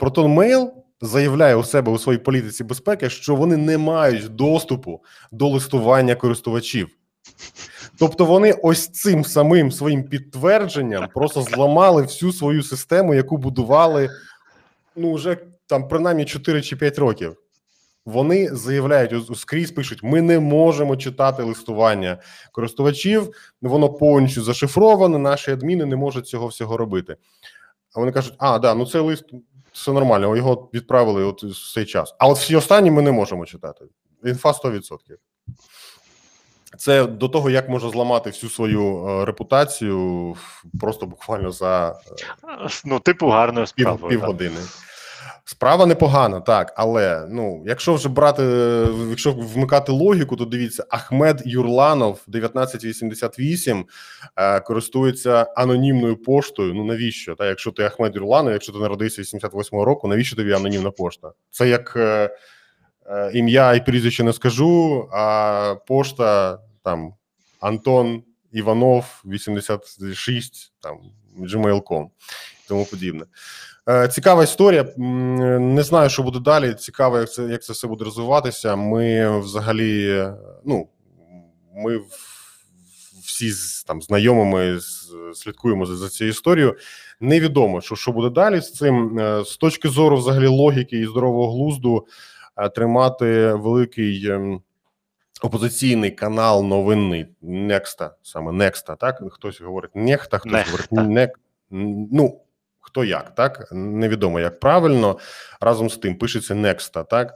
Proton Mail заявляє у себе у своїй політиці безпеки, що вони не мають доступу до листування користувачів. Тобто вони ось цим самим своїм підтвердженням просто зламали всю свою систему, яку будували ну вже там принаймні 4 чи 5 років. Вони заявляють скрізь пишуть: ми не можемо читати листування користувачів, воно повністю зашифроване. Наші адміни не можуть цього всього робити. А вони кажуть: а, да, ну цей лист все нормально, його відправили от цей час. А от всі останні ми не можемо читати. Інфа 100%. Це до того, як можна зламати всю свою е, репутацію просто буквально за е, ну, типу, гарною справою. Пів, півгодини. Справа непогана, так, але ну, якщо вже брати, якщо вмикати логіку, то дивіться, Ахмед Юрланов 1988 е, користується анонімною поштою. Ну навіщо? Та якщо ти Ахмед Юрланов, якщо ти народився 88-го року, навіщо тобі анонімна пошта? Це як е, е, ім'я і прізвище не скажу, а пошта там Антон Іванов 86, там gmail.com тому подібне. Е, цікава історія. Не знаю, що буде далі. Цікаво, як це як це все буде розвиватися. Ми взагалі, ну ми всі з там знайомими слідкуємо за, за цією історією. Невідомо, що що буде далі з цим. Е, з точки зору взагалі логіки і здорового глузду, е, тримати великий ем, опозиційний канал новинний Некста, саме Некста. Так хтось говорить Нехта, хтось Нехта. говорить Нек. Ну хто як, так невідомо як правильно. Разом з тим пишеться Некста, так.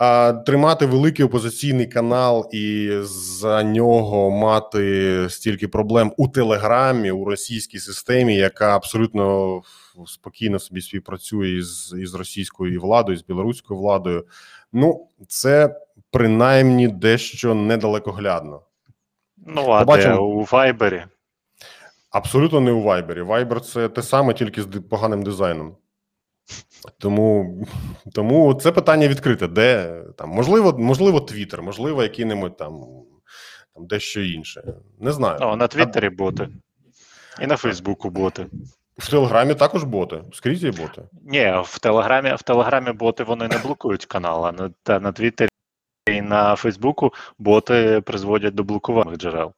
А тримати великий опозиційний канал і за нього мати стільки проблем у телеграмі у російській системі, яка абсолютно спокійно собі співпрацює із із російською владою, з білоруською владою. Ну це принаймні дещо недалекоглядно. Ну а Побачимо. де у Вайбері Абсолютно не у Viber. Viber це те саме, тільки з поганим дизайном. Тому тому це питання відкрите. Де там можливо, можливо, Twitter, можливо, який-небудь там там дещо інше. Не знаю. Ну, на Твіттері боти. І на Фейсбуку боти. В Телеграмі також боти. Скрізь є боти. Ні, в Телеграмі в Телеграмі боти вони не блокують канал, а на, на Твіттері і на Фейсбуку боти призводять до блокуваних джерел.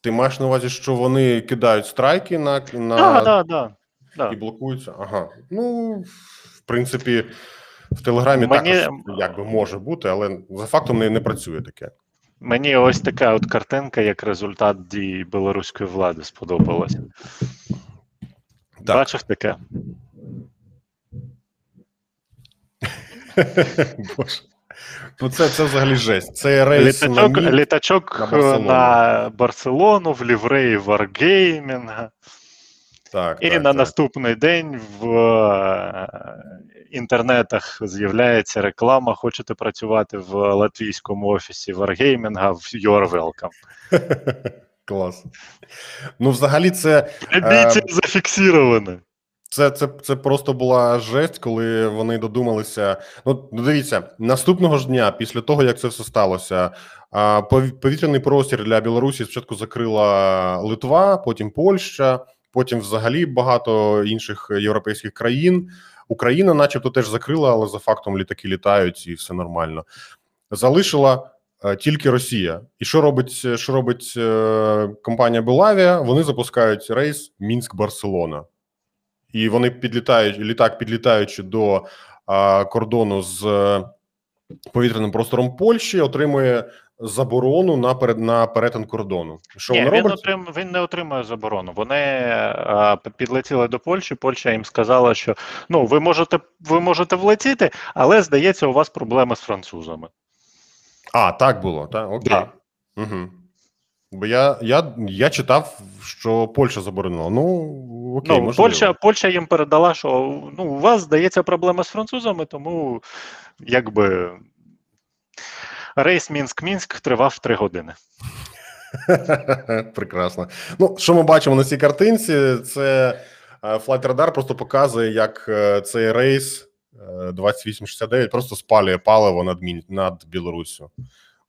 Ти маєш на увазі, що вони кидають страйки на на да, да, да, да. і блокуються? Ага. Ну, в принципі, в Телеграмі Мені... також якби може бути, але за фактом не, не працює таке. Мені ось така от картинка, як результат дії білоруської влади, сподобалася. Бачиш таке? Боже. Ну, це це взагалі жесть. Це рейс літачок на, літачок на, Барселону. на Барселону в лівреї Wargaming. Так, І так, на так. наступний день в е, інтернетах з'являється реклама. Хочете працювати в латвійському офісі Wargaming, в You're welcome. Клас. Ну, взагалі, це. Амбіції е... зафіксировано. Це це це просто була жесть, коли вони додумалися. Ну, дивіться, наступного ж дня, після того як це все сталося, повітряний простір для Білорусі спочатку закрила Литва, потім Польща, потім взагалі багато інших європейських країн. Україна, начебто, теж закрила, але за фактом літаки літають і все нормально. Залишила е, тільки Росія. І що робить що робить е, компанія Белавія? Вони запускають рейс Мінськ-Барселона і вони підлітають літак, підлітаючи до а, кордону з е, повітряним простором Польщі, отримує заборону на перед на перетин кордону. Що Ні, він отрим, він не отримує заборону. Вони а, підлетіли до Польщі. Польща їм сказала, що ну ви можете ви можете влетіти, але здається, у вас проблеми з французами. А так було так? Окей. Да. Угу. Бо я я, я читав, що Польща заборонила. Ну окей, ну, Польща Польща їм передала, що ну, у вас здається проблема з французами, тому якби рейс Мінськ-Мінськ тривав три години. Прекрасно. Ну, що ми бачимо на цій картинці? Це е, Flight Radar просто показує, як е, цей рейс 2869 е, просто спалює паливо над над Білоруссю.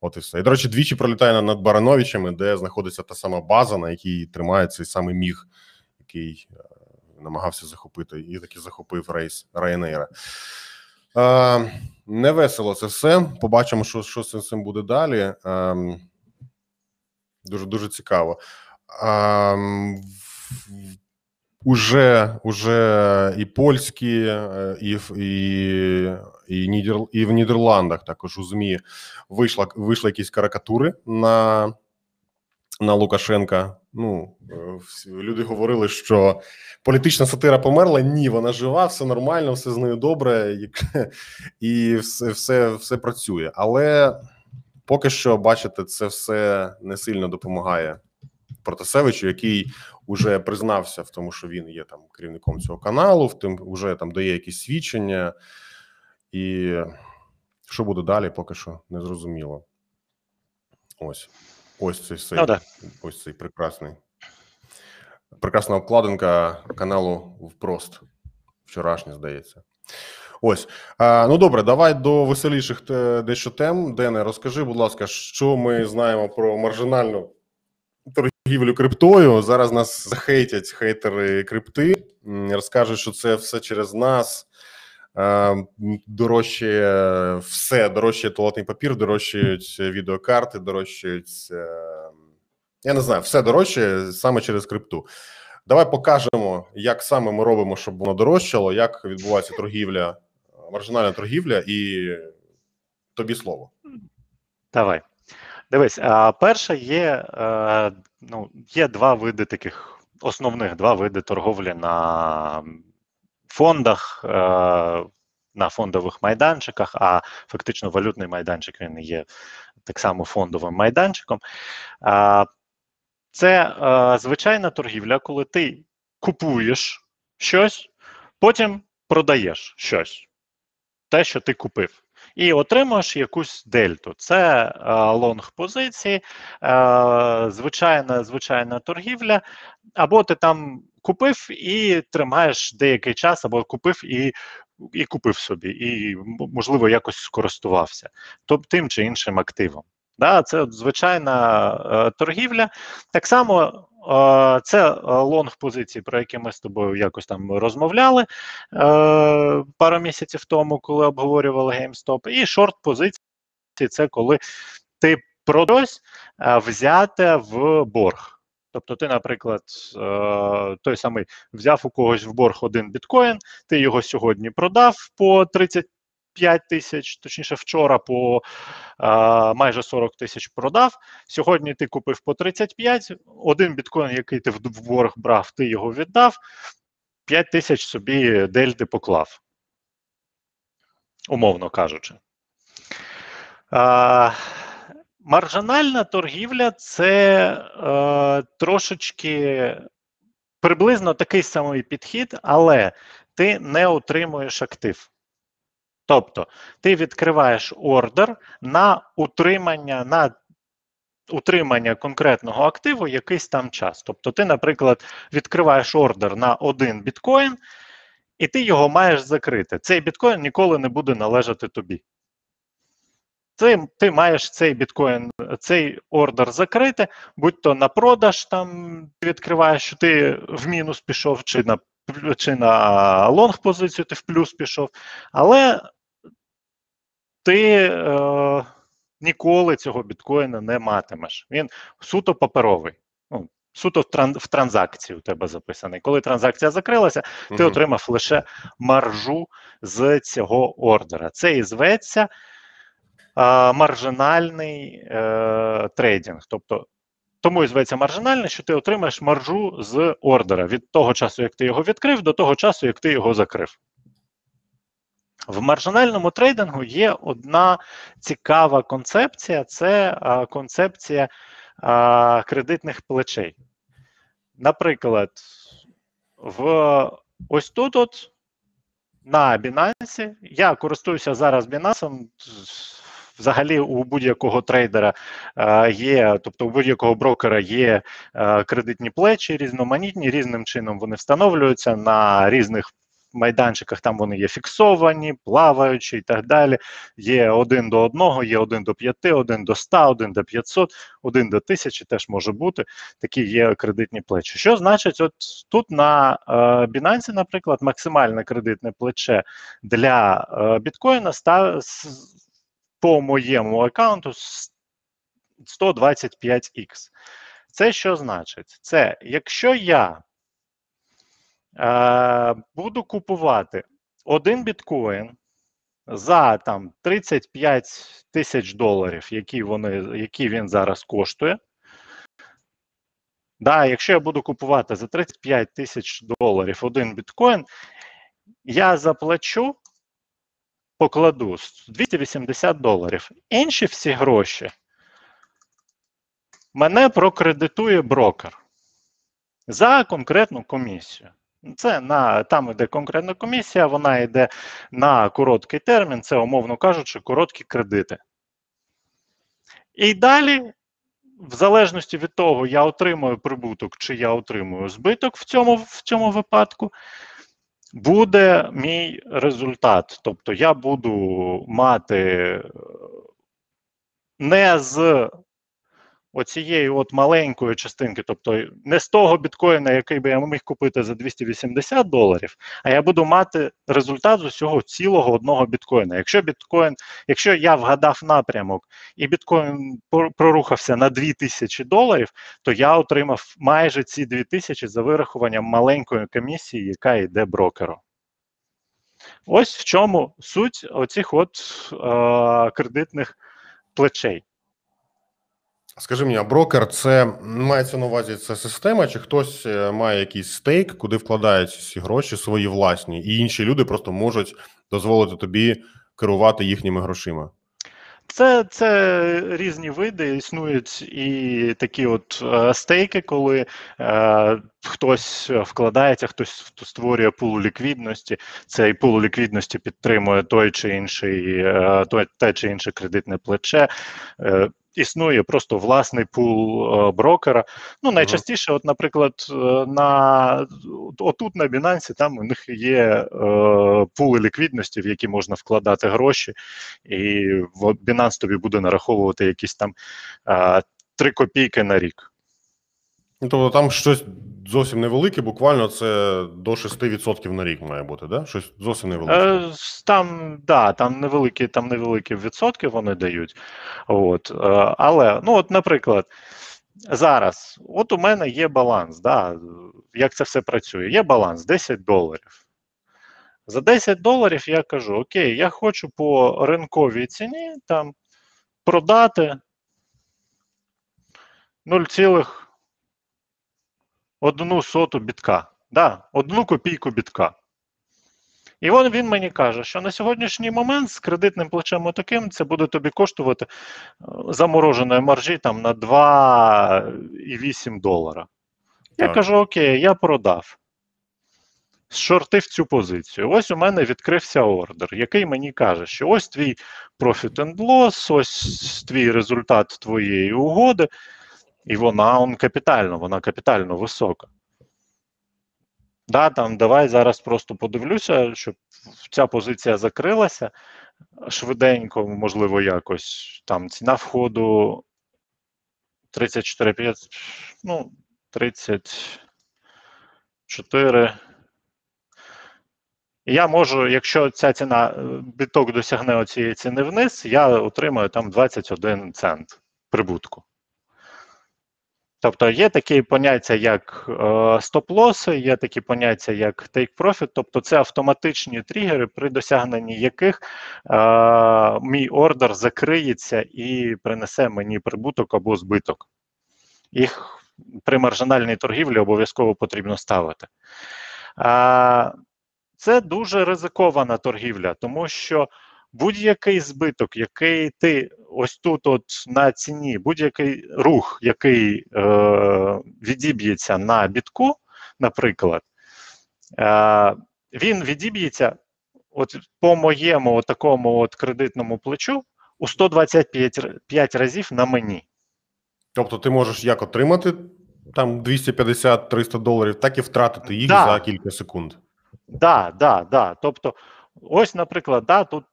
От і все. І, до речі, двічі пролітає над Барановичами, де знаходиться та сама база, на якій тримає цей самий міг, який намагався захопити, і таки захопив рейс Ryanair. Е, Не весело це все. Побачимо, що що з цим буде далі. Ем, Дуже дуже цікаво. Ем, Уже уже і польські, е, і і, і, Нідер, і в Нідерландах також у ЗМІ вийшла вийшли якісь карикатури на на Лукашенка. Ну е, люди говорили, що політична сатира померла. Ні, вона жива, все нормально, все з нею добре, і все, все, все працює. Але поки що, бачите, це все не сильно допомагає Протасевичу, який уже признався в тому, що він є там керівником цього каналу, в тим вже там дає якісь свідчення, і що буде далі, поки що не зрозуміло. Ось ось цей цей, Ну, да. ось цей прекрасний. Прекрасна обкладинка каналу Впрост. Вчорашня, здається. Ось. А, ну добре, давай до веселіших дещо тем. Дене, розкажи, будь ласка, що ми знаємо про маржинальну торгівлю криптою. Зараз нас захейтять хейтери крипти. Розкажуть, що це все через нас. Е, Дорожче все, дорожче туалетний папір, дорожчають відеокарти, дорожчають. е, Я не знаю, все дорожче саме через крипту. Давай покажемо, як саме ми робимо, щоб воно дорожчало, як відбувається торгівля, маржинальна торгівля, і тобі слово. Давай. Дивись, а перше є, е, ну, є два види таких основних два види торговлі на фондах, е, на фондових майданчиках, а фактично валютний майданчик він є так само фондовим майданчиком. Це е, звичайна торгівля, коли ти купуєш щось, потім продаєш щось, те, що ти купив і отримуєш якусь дельту. Це е, лонг позиції, е, звичайна, звичайна торгівля, або ти там купив і тримаєш деякий час, або купив і, і купив собі, і можливо якось скористувався тим чи іншим активом. Да, це от звичайна е, торгівля. Так само е, це е, long позиції, про які ми з тобою якось там розмовляли пару місяців тому, коли обговорювали GameStop. І short позиції це коли ти продось взяте в борг. Тобто, ти, наприклад, той самий взяв у когось в борг один біткоін, ти його сьогодні продав по 35 тисяч, точніше, вчора по е, майже 40 тисяч продав. Сьогодні ти купив по 35, один біткоін, який ти в борг брав, ти його віддав, 5 тисяч собі дельти поклав. Умовно кажучи. А, маржинальна торгівля це е, трошечки приблизно такий самий підхід, але ти не отримуєш актив. Тобто ти відкриваєш ордер на утримання, на утримання конкретного активу якийсь там час. Тобто, ти, наприклад, відкриваєш ордер на один біткоін, і ти його маєш закрити. Цей біткоін ніколи не буде належати тобі. Ти, ти маєш цей біткоін, цей ордер закрити, будь то на продаж там відкриваєш, що ти в мінус пішов, чи на чи на long позицію ти в плюс пішов, але ти е, ніколи цього біткоїна не матимеш. Він суто паперовий. Ну, суто в, тран, в транзакції у тебе записаний. Коли транзакція закрилася, ти Мгм. отримав лише маржу з цього ордера. Це і зветься а, маржинальний е, трейдинг. Тобто, тому і зветься маржинальний, що ти отримаєш маржу з ордера від того часу, як ти його відкрив, до того часу, як ти його закрив. В маржинальному трейдингу є одна цікава концепція це а, концепція а, кредитних плечей. Наприклад, в ось тут от на Binance, я користуюся зараз Binance, Взагалі, у будь-якого трейдера е, є, тобто у будь-якого брокера є е, кредитні плечі, різноманітні, різним чином вони встановлюються на різних майданчиках. Там вони є фіксовані, плаваючі і так далі. Є один до одного, є один до п'яти, один до ста, один до 500, один до тисячі теж може бути. Такі є кредитні плечі. Що значить, от тут на е, Binance, наприклад, максимальне кредитне плече для е, біткоїна став по моєму аккаунту 125х. Це що значить? Це якщо я буду купувати один біткоін за там 35 тисяч доларів, які, вони, які він зараз коштує. Да, Якщо я буду купувати за 35 тисяч доларів один біткоін, я заплачу покладу 280 доларів. Інші всі гроші мене прокредитує брокер за конкретну комісію. Це на там іде конкретна комісія, вона йде на короткий термін, це, умовно кажучи, короткі кредити. І далі, в залежності від того, я отримую прибуток чи я отримую збиток в цьому, в цьому випадку, буде мій результат. Тобто я буду мати е, не з оцієї от маленької частинки, тобто не з того біткоїна, який би я міг купити за 280 доларів, а я буду мати результат з усього цілого одного біткоїна. Якщо біткоін, якщо я вгадав напрямок і біткоін прорухався на 2000 доларів, то я отримав майже ці 2000 за вирахуванням маленької комісії, яка йде брокеру. Ось в чому суть оцих от е, кредитних плечей. Скажи мені, а брокер це мається на увазі це система, чи хтось е, має якийсь стейк, куди вкладаються ці гроші свої власні, і інші люди просто можуть дозволити тобі керувати їхніми грошима? Це, це різні види. Існують і такі от е, стейки, коли е, хтось вкладається, хтось створює пул ліквідності. Цей пул ліквідності підтримує той чи інший, е, той, те чи інше кредитне плече. Е, Існує просто власний пул е, брокера. Ну, найчастіше, от, наприклад, е, на отут на Binance там у них є е, пули ліквідності, в які можна вкладати гроші, і Binance тобі буде нараховувати якісь там е, 3 копійки на рік. Ну, тобто там щось зовсім невелике, буквально це до 6% на рік має бути, да? Щось зовсім невелике. Е, Там, да, там невеликі, там невеликі відсотки вони дають. От, е, але, ну, от, наприклад, зараз, от у мене є баланс, да, як це все працює? Є баланс 10 доларів. За 10 доларів я кажу: Окей, я хочу по ринковій ціні там продати 0,1 соту бітка. Да, одну копійку бітка. І він, він мені каже, що на сьогоднішній момент з кредитним плечем таким це буде тобі коштувати е, замороженої маржі там на 2,8 долара. Я Так. кажу: Окей, я продав. Шортив цю позицію. Ось у мене відкрився ордер, який мені каже, що ось твій profit and loss, ось твій результат твоєї угоди, і вона он капітально, вона капітально висока. Да, там давай зараз просто подивлюся, щоб ця позиція закрилася швиденько, можливо, якось. Там ціна входу 34,5, ну, 34. І Я можу, якщо ця ціна е, біток досягне оцієї ціни вниз, я отримаю там 21 цент прибутку. Тобто є такі поняття, як е, стоп-лоси, є такі поняття, як take-profit, тобто це автоматичні тригери, при досягненні яких е, мій ордер закриється і принесе мені прибуток або збиток. Їх при маржинальній торгівлі обов'язково потрібно ставити. Е, це дуже ризикована торгівля, тому що будь-який збиток, який ти ось тут, от на ціні, будь-який рух, який е, відіб'ється на бітку, наприклад, е, він відіб'ється от по моєму от такому от кредитному плечу у 125 разів на мені. Тобто ти можеш як отримати там 250-300 доларів, так і втратити їх Да. за кілька секунд. Да, да, да. Тобто, ось, наприклад, да, тут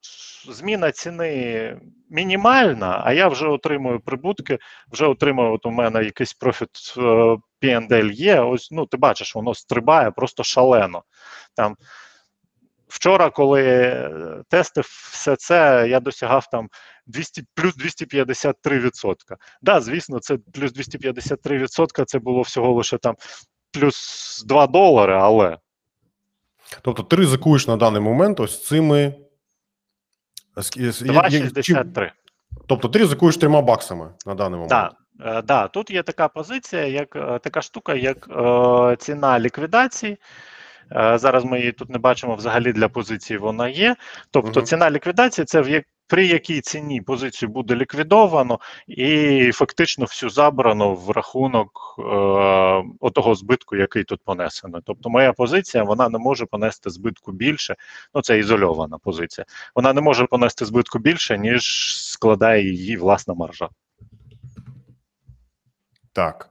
зміна ціни мінімальна, а я вже отримую прибутки, вже отримую, от у мене якийсь профіт е, P&L є. Ось, ну, ти бачиш, воно стрибає просто шалено. Там, вчора, коли е, тестив все це, я досягав там 200, плюс 253%. Да, звісно, це плюс 253% це було всього лише там плюс 2 долари, але. Тобто ти ризикуєш на даний момент ось цими. ск- с- я- я- чим- 2,63. Тобто ти ризикуєш трьома баксами на даний момент. Так, е, да, тут є така позиція, як е, така штука, як е, ціна ліквідації. Е, Зараз ми її тут не бачимо взагалі для позиції. Вона є. Тобто, ціна ліквідації це в як при якій ціні позицію буде ліквідовано, і фактично всю забрано в рахунок е, отого збитку, який тут понесено. Тобто, моя позиція вона не може понести збитку більше. Ну це ізольована позиція. Вона не може понести збитку більше, ніж складає її власна маржа. Так.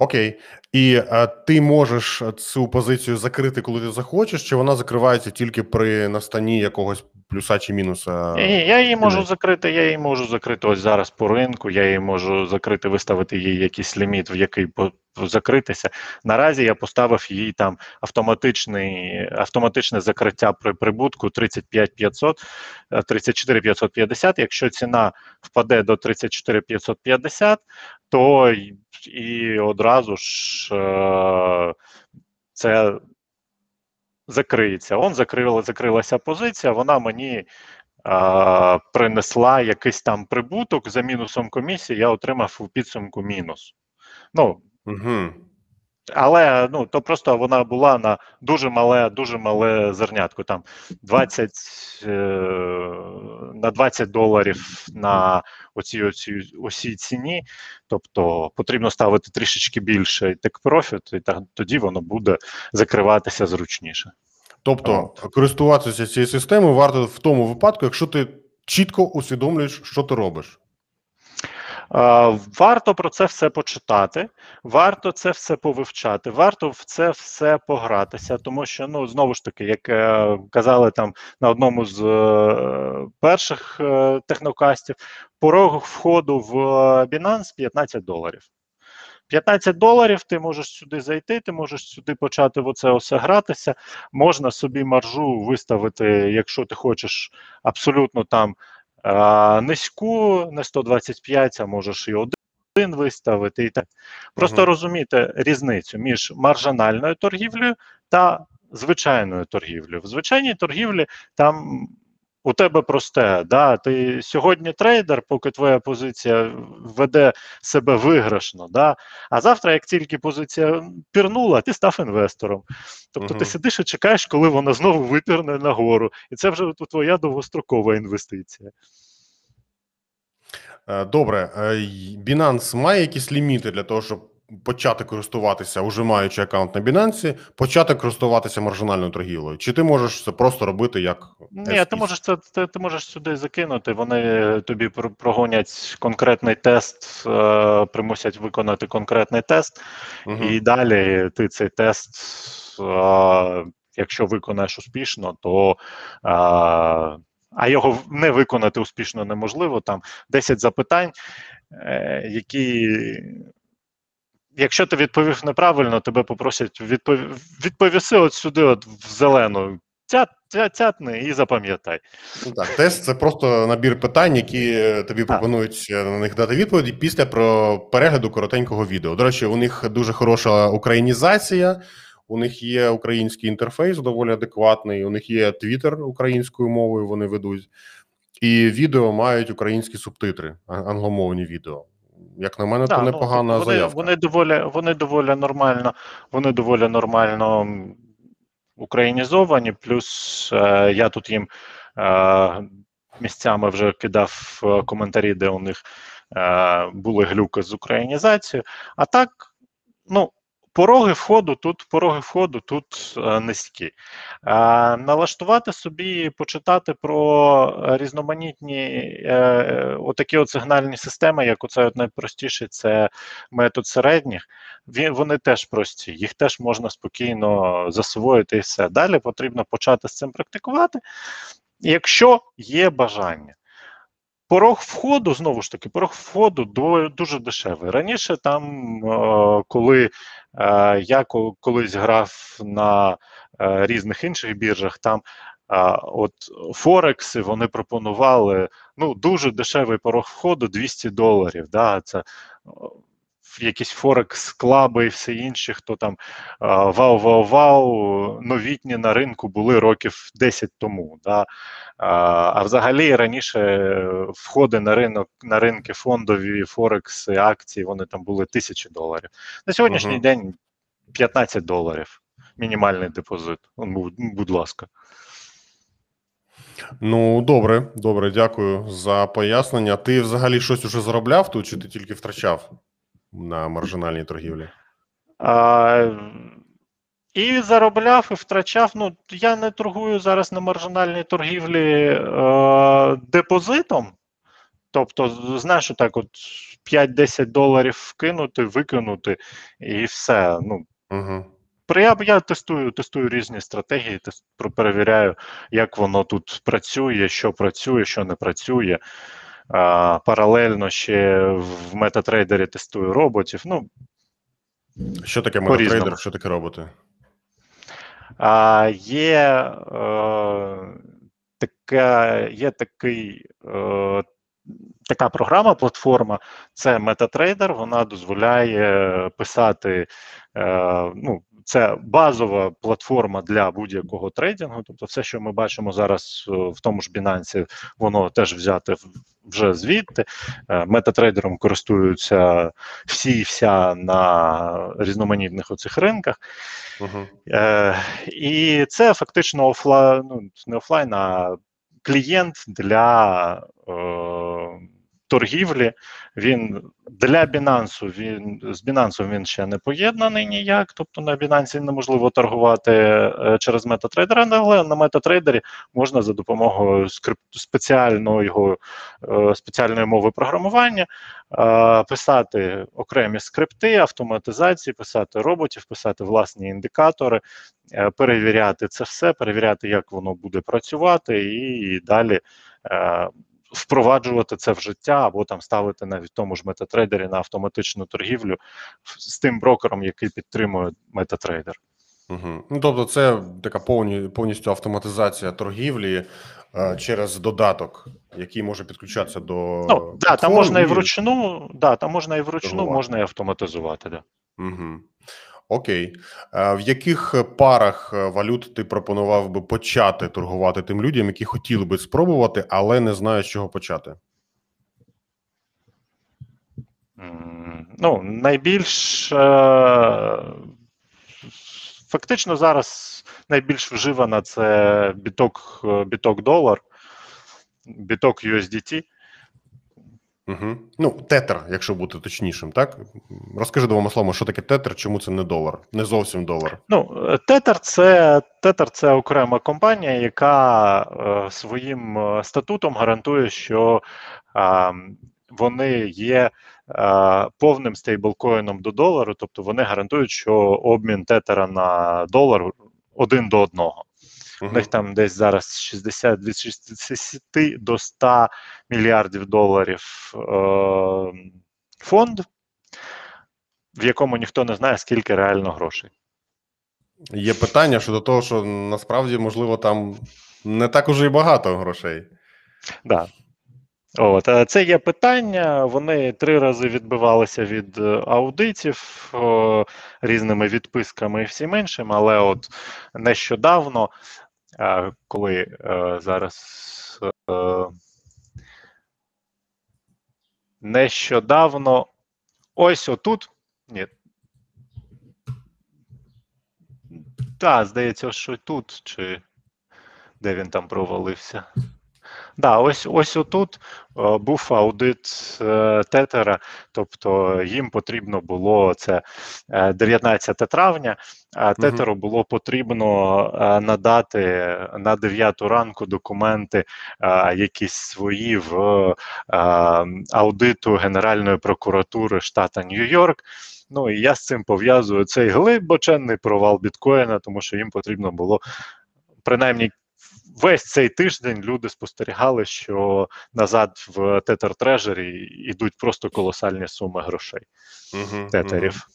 Окей. І е, ти можеш цю позицію закрити, коли ти захочеш, чи вона закривається тільки при настанні якогось плюса чи мінуса? Ні, я її можу закрити, я її можу закрити ось зараз по ринку, я її можу закрити, виставити їй якийсь ліміт, в який закритися. Наразі я поставив їй там автоматичний, автоматичне закриття при прибутку 35 500, е, 34 550. Якщо ціна впаде до 34 550, то і одразу ж е, це закриється. Он закрила, закрилася позиція, вона мені а, принесла якийсь там прибуток за мінусом комісії, я отримав у підсумку мінус. Ну, Угу. але ну, то просто вона була на дуже мале, дуже мале зернятко. Там 20, е, на 20 доларів на оцій, оці, оці ціні. Тобто потрібно ставити трішечки більше тек-профіт, і так, тоді воно буде закриватися зручніше. Тобто користуватися цією системою варто в тому випадку, якщо ти чітко усвідомлюєш, що ти робиш. Варто про це все почитати, варто це все повивчати, варто в це все погратися, тому що ну знову ж таки, як е, казали там на одному з е, перших е, технокастів, порог входу в Binance 15 доларів. 15 доларів ти можеш сюди зайти, ти можеш сюди почати в оце все гратися. Можна собі маржу виставити, якщо ти хочеш абсолютно там а, низьку, не 125, а можеш і один виставити. І так. Просто Мгм. розуміти різницю між маржинальною торгівлею та звичайною торгівлею. В звичайній торгівлі там у тебе просте, да, ти сьогодні трейдер, поки твоя позиція веде себе виграшно, да, а завтра, як тільки позиція пірнула, ти став інвестором. Тобто ти сидиш і чекаєш, коли вона знову випірне нагору. І це вже твоя довгострокова інвестиція. Е, Добре, е, Binance має якісь ліміти для того, щоб почати користуватися, уже маючи аккаунт на Binance, почати користуватися маржинальною торгівлею? Чи ти можеш це просто робити як Ні, ти можеш це ти, ти можеш сюди закинути. Вони тобі прогонять конкретний тест, е, примусять виконати конкретний тест, Мгм. і далі ти цей тест, е, якщо виконаєш успішно, то е, а його не виконати успішно неможливо. Там 10 запитань, е, які. Якщо ти відповів неправильно, тебе попросять відпов... відповіси от сюди, от в зелену. Цят, цят, цятни і запам'ятай. Ну Так, тест це просто набір питань, які е, тобі пропонують е, на них дати відповіді після про перегляду коротенького відео. До речі, у них дуже хороша українізація, у них є український інтерфейс, доволі адекватний. У них є твіттер українською мовою. Вони ведуть, і відео мають українські субтитри, англомовні відео. Як на мене, Да, то ну, непогана ну, вони, заявка. вони доволі, вони доволі нормально, вони доволі нормально українізовані. Плюс е, я тут їм е, місцями вже кидав е, коментарі, де у них е, були глюки з українізацією. А так, ну. Пороги входу тут, пороги входу тут е, низькі. Е, налаштувати собі, почитати про різноманітні е, отакі от сигнальні системи, як оце от найпростіший, це метод середніх. Вони теж прості, їх теж можна спокійно засвоїти і все. Далі потрібно почати з цим практикувати, якщо є бажання. Порог входу, знову ж таки, порог входу дуже дешевий. Раніше там, е, коли е, я колись грав на е, різних інших біржах, там от Форекси вони пропонували ну, дуже дешевий порог входу 200 доларів. Да, це якісь Forex клаби і все інше, хто там вау-вау-вау, новітні на ринку були років 10 тому. Да. А, взагалі раніше е, входи на ринок на ринки фондові, Форекси, акції, вони там були тисячі доларів. На сьогоднішній Мгм. день 15 доларів. мінімальний депозит. Будь, будь ласка. Ну, добре, добре, дякую за пояснення. Ти взагалі щось уже заробляв тут, чи ти тільки втрачав на маржинальній торгівлі? А, і заробляв, і втрачав. Ну, я не торгую зараз на маржинальній торгівлі е, депозитом. Тобто, знаєш, так, от 5-10 доларів вкинути, викинути, і все. Ну, Угу. я, я тестую, тестую різні стратегії, тест, перевіряю, як воно тут працює, що працює, що не працює. А, паралельно ще в метатрейдері тестую роботів. Ну, Що таке По-різному. метатрейдер, що таке роботи? А, є, е, така, є такий, е, така програма, платформа, це MetaTrader, вона дозволяє писати. Е, ну, це базова платформа для будь-якого трейдингу. Тобто, все, що ми бачимо зараз е, в тому ж Binance, воно теж взяте вже звідти. Е, Метатрейдером користуються всі і вся на різноманітних оцих ринках. Угу. Е, і це фактично офлайн, ну, не офлайн, а клієнт для е, торгівлі. Він для Binance, він з Binance він ще не поєднаний ніяк. Тобто на Binance неможливо торгувати е, через MetaTrader, але на MetaTrader можна за допомогою спеціального його е, спеціальної мови програмування е, писати окремі скрипти, автоматизації, писати роботів, писати власні індикатори, перевіряти це все, перевіряти, як воно буде працювати, і далі впроваджувати це в життя або там ставити навіть в тому ж метатрейдері на автоматичну торгівлю з тим брокером, який підтримує метатрейдер. Угу. Ну, тобто, це така повні, повністю автоматизація торгівлі е, через додаток, який може підключатися до. Ну да, там можна і і- вручну, да, там можна і вручну, можна і автоматизувати. Да. Угу. Окей. В яких е, парах е, валют ти пропонував би почати торгувати тим людям, які хотіли би спробувати, але не знають, з чого почати? Ну, найбільш е, фактично зараз найбільш вживана це біток, е, біток долар, біток USDT. Угу. Ну, тетер, якщо бути точнішим, так? Розкажи двома словами, що таке тетер, чому це не долар, не зовсім долар. Ну, е, Tether це, Tether це окрема компанія, яка е, своїм е, статутом гарантує, що е, вони є е, повним стейблкоїном до долару, тобто вони гарантують, що обмін тетера на долар один до одного. У них там десь зараз 60 від 60 до 100 мільярдів доларів е, фонд, в якому ніхто не знає, скільки реально грошей. Є питання щодо того, що насправді, можливо, там не так уже і багато грошей. Да. От, е, це є питання. Вони три рази відбивалися від е, аудитів е, різними відписками і всім іншим, але от нещодавно, коли е, зараз е, нещодавно ось отут. Ні. Так, здається, що тут, чи де він там провалився. Да, ось ось отут е, був аудит е, тетера, тобто їм потрібно було це е, 19 травня, а тетеру було потрібно е, надати на 9 ранку документи, е, якісь свої в е, аудиту Генеральної прокуратури штата Нью-Йорк. Ну і я з цим пов'язую цей глибоченний провал біткоїна, тому що їм потрібно було принаймні весь цей тиждень люди спостерігали, що назад в Tether Treasury йдуть просто колосальні суми грошей Угу. тетерів.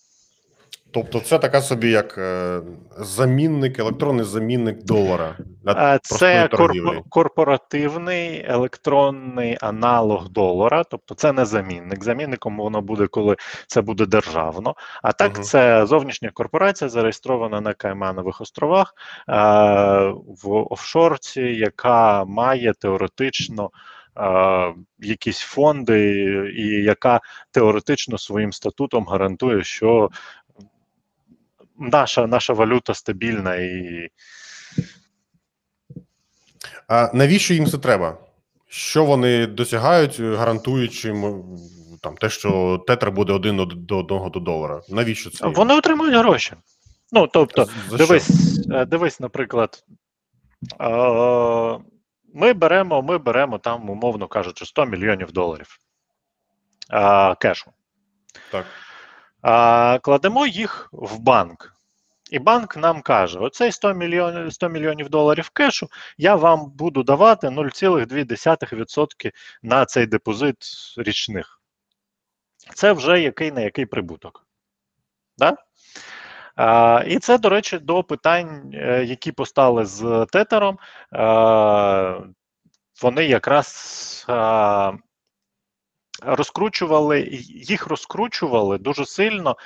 Тобто, це така собі як е, замінник, електронний замінник долара. для Це торгівлі. корпоративний електронний аналог долара, тобто це не замінник. Замінником воно буде, коли це буде державно. А так, Мгм. це зовнішня корпорація, зареєстрована на Кайманових островах е, в офшорці, яка має теоретично. е, Якісь фонди, і яка теоретично своїм статутом гарантує, що наша, наша валюта стабільна і. А навіщо їм це треба? Що вони досягають, гарантуючи там те, що тетра буде один до одного до долара? Навіщо це? Вони отримують гроші. Ну, тобто, За дивись, е, дивись, наприклад, е, ми беремо, ми беремо там, умовно кажучи, 100 мільйонів доларів е, кешу. Так. Кладемо їх в банк. І банк нам каже: оцей 100 мільйонів 100 мільйонів доларів кешу я вам буду давати 0,2% на цей депозит річних. Це вже який на який прибуток. Да? А, і це, до речі, до питань, е, які постали з тетером. А, вони якраз а, розкручували, їх розкручували дуже сильно.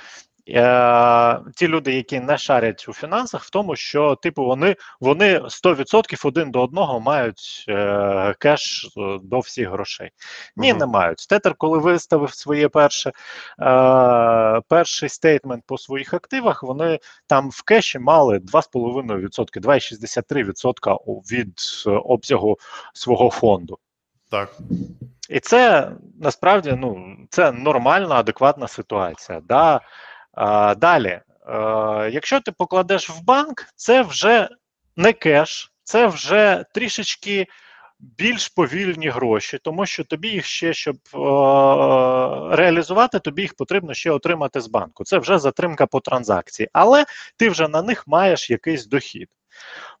Е, ті люди, які не шарять у фінансах, в тому, що типу вони вони 100% один до одного мають е, кеш е, до всіх грошей. Ні, Мгм. не мають. Tether, коли виставив своє перше е, перший statement по своїх активах, вони там в кеші мали 2,5%, 2,63% у- від е, обсягу свого фонду. Так. І це насправді ну, це нормальна, адекватна ситуація. Да? А, далі, е, якщо ти покладеш в банк, це вже не кеш, це вже трішечки більш повільні гроші, тому що тобі їх ще, щоб е, реалізувати, тобі їх потрібно ще отримати з банку. Це вже затримка по транзакції, але ти вже на них маєш якийсь дохід.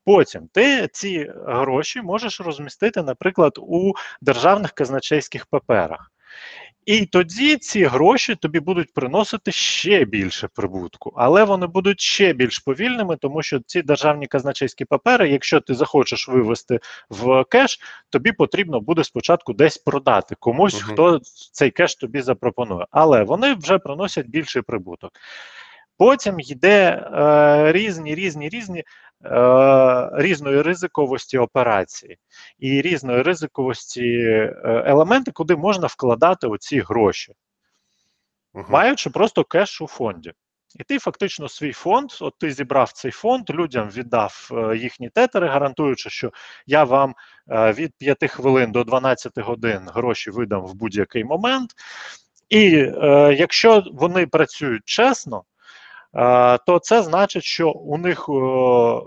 Потім ти ці гроші можеш розмістити, наприклад, у державних казначейських паперах. І тоді ці гроші тобі будуть приносити ще більше прибутку, але вони будуть ще більш повільними, тому що ці державні казначейські папери, якщо ти захочеш вивести в кеш, тобі потрібно буде спочатку десь продати комусь, Мгм. хто цей кеш тобі запропонує. Але вони вже приносять більший прибуток. Потім йде е, різні, різні, різні е, різної ризиковості операції і різної ризиковості е, елементи, куди можна вкладати оці гроші, Мгм. маючи просто кеш у фонді. І ти фактично свій фонд, от ти зібрав цей фонд, людям віддав е, їхні Tether и, гарантуючи, що я вам е, від 5 хвилин до 12 годин гроші видам в будь-який момент. І е, якщо вони працюють чесно, то це значить, що у них е,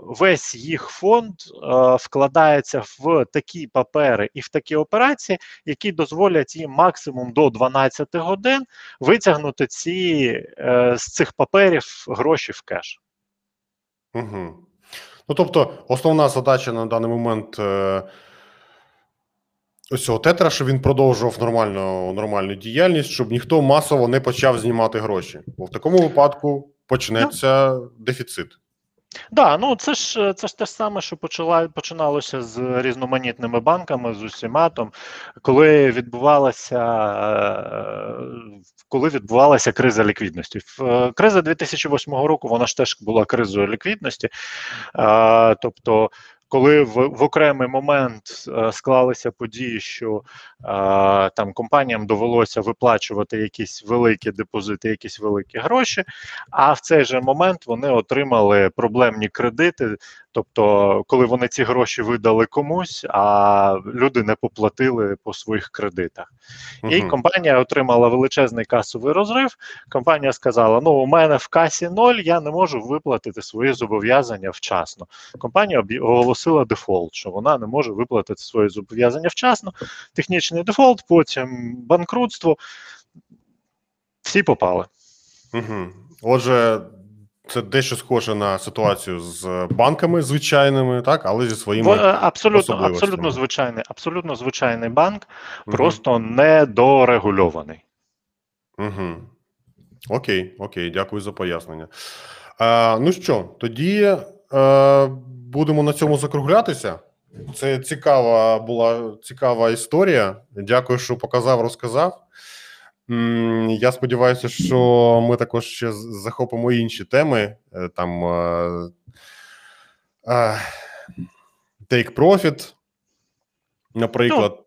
весь їх фонд е, вкладається в такі папери і в такі операції, які дозволять їм максимум до 12 годин витягнути ці е, з цих паперів гроші в кеш. Угу. Ну, тобто, основна задача на даний момент е, ось цього тетера, щоб він продовжував нормальну, нормальну діяльність, щоб ніхто масово не почав знімати гроші. Бо в такому випадку почнеться дефіцит. Да, ну це ж це ж те ж саме, що почала починалося з різноманітними банками, з усіма там, коли відбувалася е, коли відбувалася криза ліквідності. Е, Криза 2008 року вона ж теж була кризою ліквідності. Е, Тобто, коли в, в окремий момент е, склалися події, що е, там компаніям довелося виплачувати якісь великі депозити, якісь великі гроші, а в цей же момент вони отримали проблемні кредити. Тобто, коли вони ці гроші видали комусь, а люди не поплатили по своїх кредитах. І компанія отримала величезний касовий розрив. Компанія сказала: Ну, у мене в касі ноль, я не можу виплатити свої зобов'язання вчасно. Компанія об'я- оголосила дефолт, що вона не може виплатити свої зобов'язання вчасно. Технічний дефолт, потім банкрутство. Всі попали. Угу. Отже, це дещо схоже на ситуацію з банками звичайними, так, але зі своїми. Е, абсолютно, абсолютно звичайний, абсолютно звичайний банк, Мгм. просто недорегульований. Угу. Окей, окей, дякую за пояснення. А, ну що, тоді е, будемо на цьому закруглятися. Це цікава була цікава історія. Дякую, що показав, розказав. Я сподіваюся, що ми також ще захопимо інші теми. е, Там е, е, Take Profit, наприклад.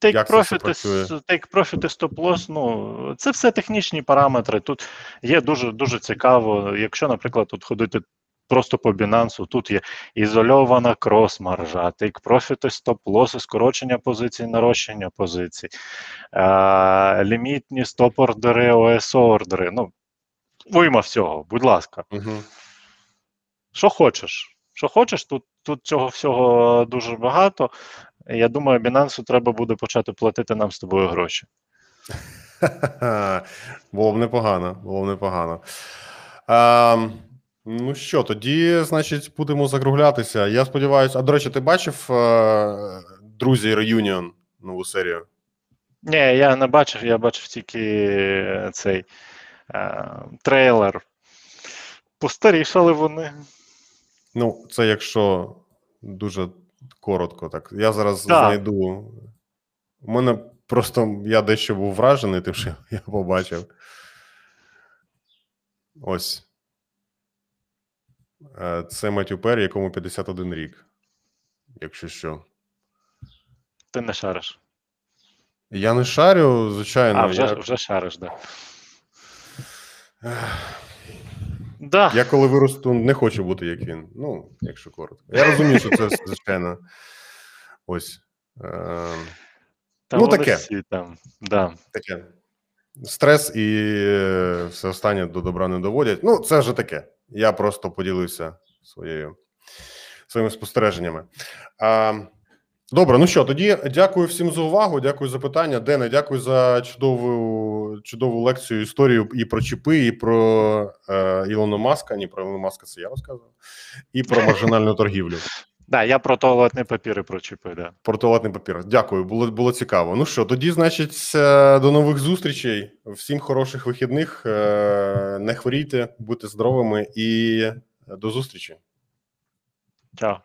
take profit, і, take profit і loss, ну, це все технічні параметри. Тут є дуже дуже цікаво. Якщо, наприклад, тут ходити просто по Binance, тут є ізольована крос-маржа, і stop loss, скорочення позицій, нарощення позицій, е, лімітні стоп-ордери, ОСО-ордери. Ну, уйма всього, будь ласка. Угу. Що хочеш? Що хочеш, тут, тут цього всього дуже багато. Я думаю, Binance треба буде почати платити нам з тобою гроші. Було б непогано, було б непогано. А, ну що, тоді, значить, будемо закруглятися. Я сподіваюся, а до речі, ти бачив е, друзі Reunion нову серію? Ні, я не бачив, я бачив тільки е, цей е, трейлер. Постарішали вони. Ну, це якщо дуже коротко, так. Я зараз Так. знайду. У мене просто я дещо був вражений, тим, що я побачив. Ось. Е, Це Меттю Перрі, якому 51 рік. Якщо що. Ти не шариш. Я не шарю, звичайно. А, вже, я, вже шариш, так. Да. Да. я коли виросту, не хочу бути як він. Ну, якщо коротко. Я розумію, що це звичайно. Ось. Е, ну, таке. Всі там. Да. таке. Стрес і е, все останнє до добра не доводять. Ну, це вже таке. Я просто поділився своєю, своїми спостереженнями. А, добре, ну що, тоді дякую всім за увагу. Дякую за питання. Дене, дякую за чудову, чудову лекцію, історію і про чіпи, і про е, Ілона Маска. Ні, про Ілона Маска це я розказував, і про маржинальну торгівлю. Да, я про туалетний папір і про чіпи, да. Про туалетний папір. Дякую, було було цікаво. Ну що, тоді, значить, е, до нових зустрічей. Всім хороших вихідних. е, Не хворійте, будьте здоровими і до зустрічі. Чао.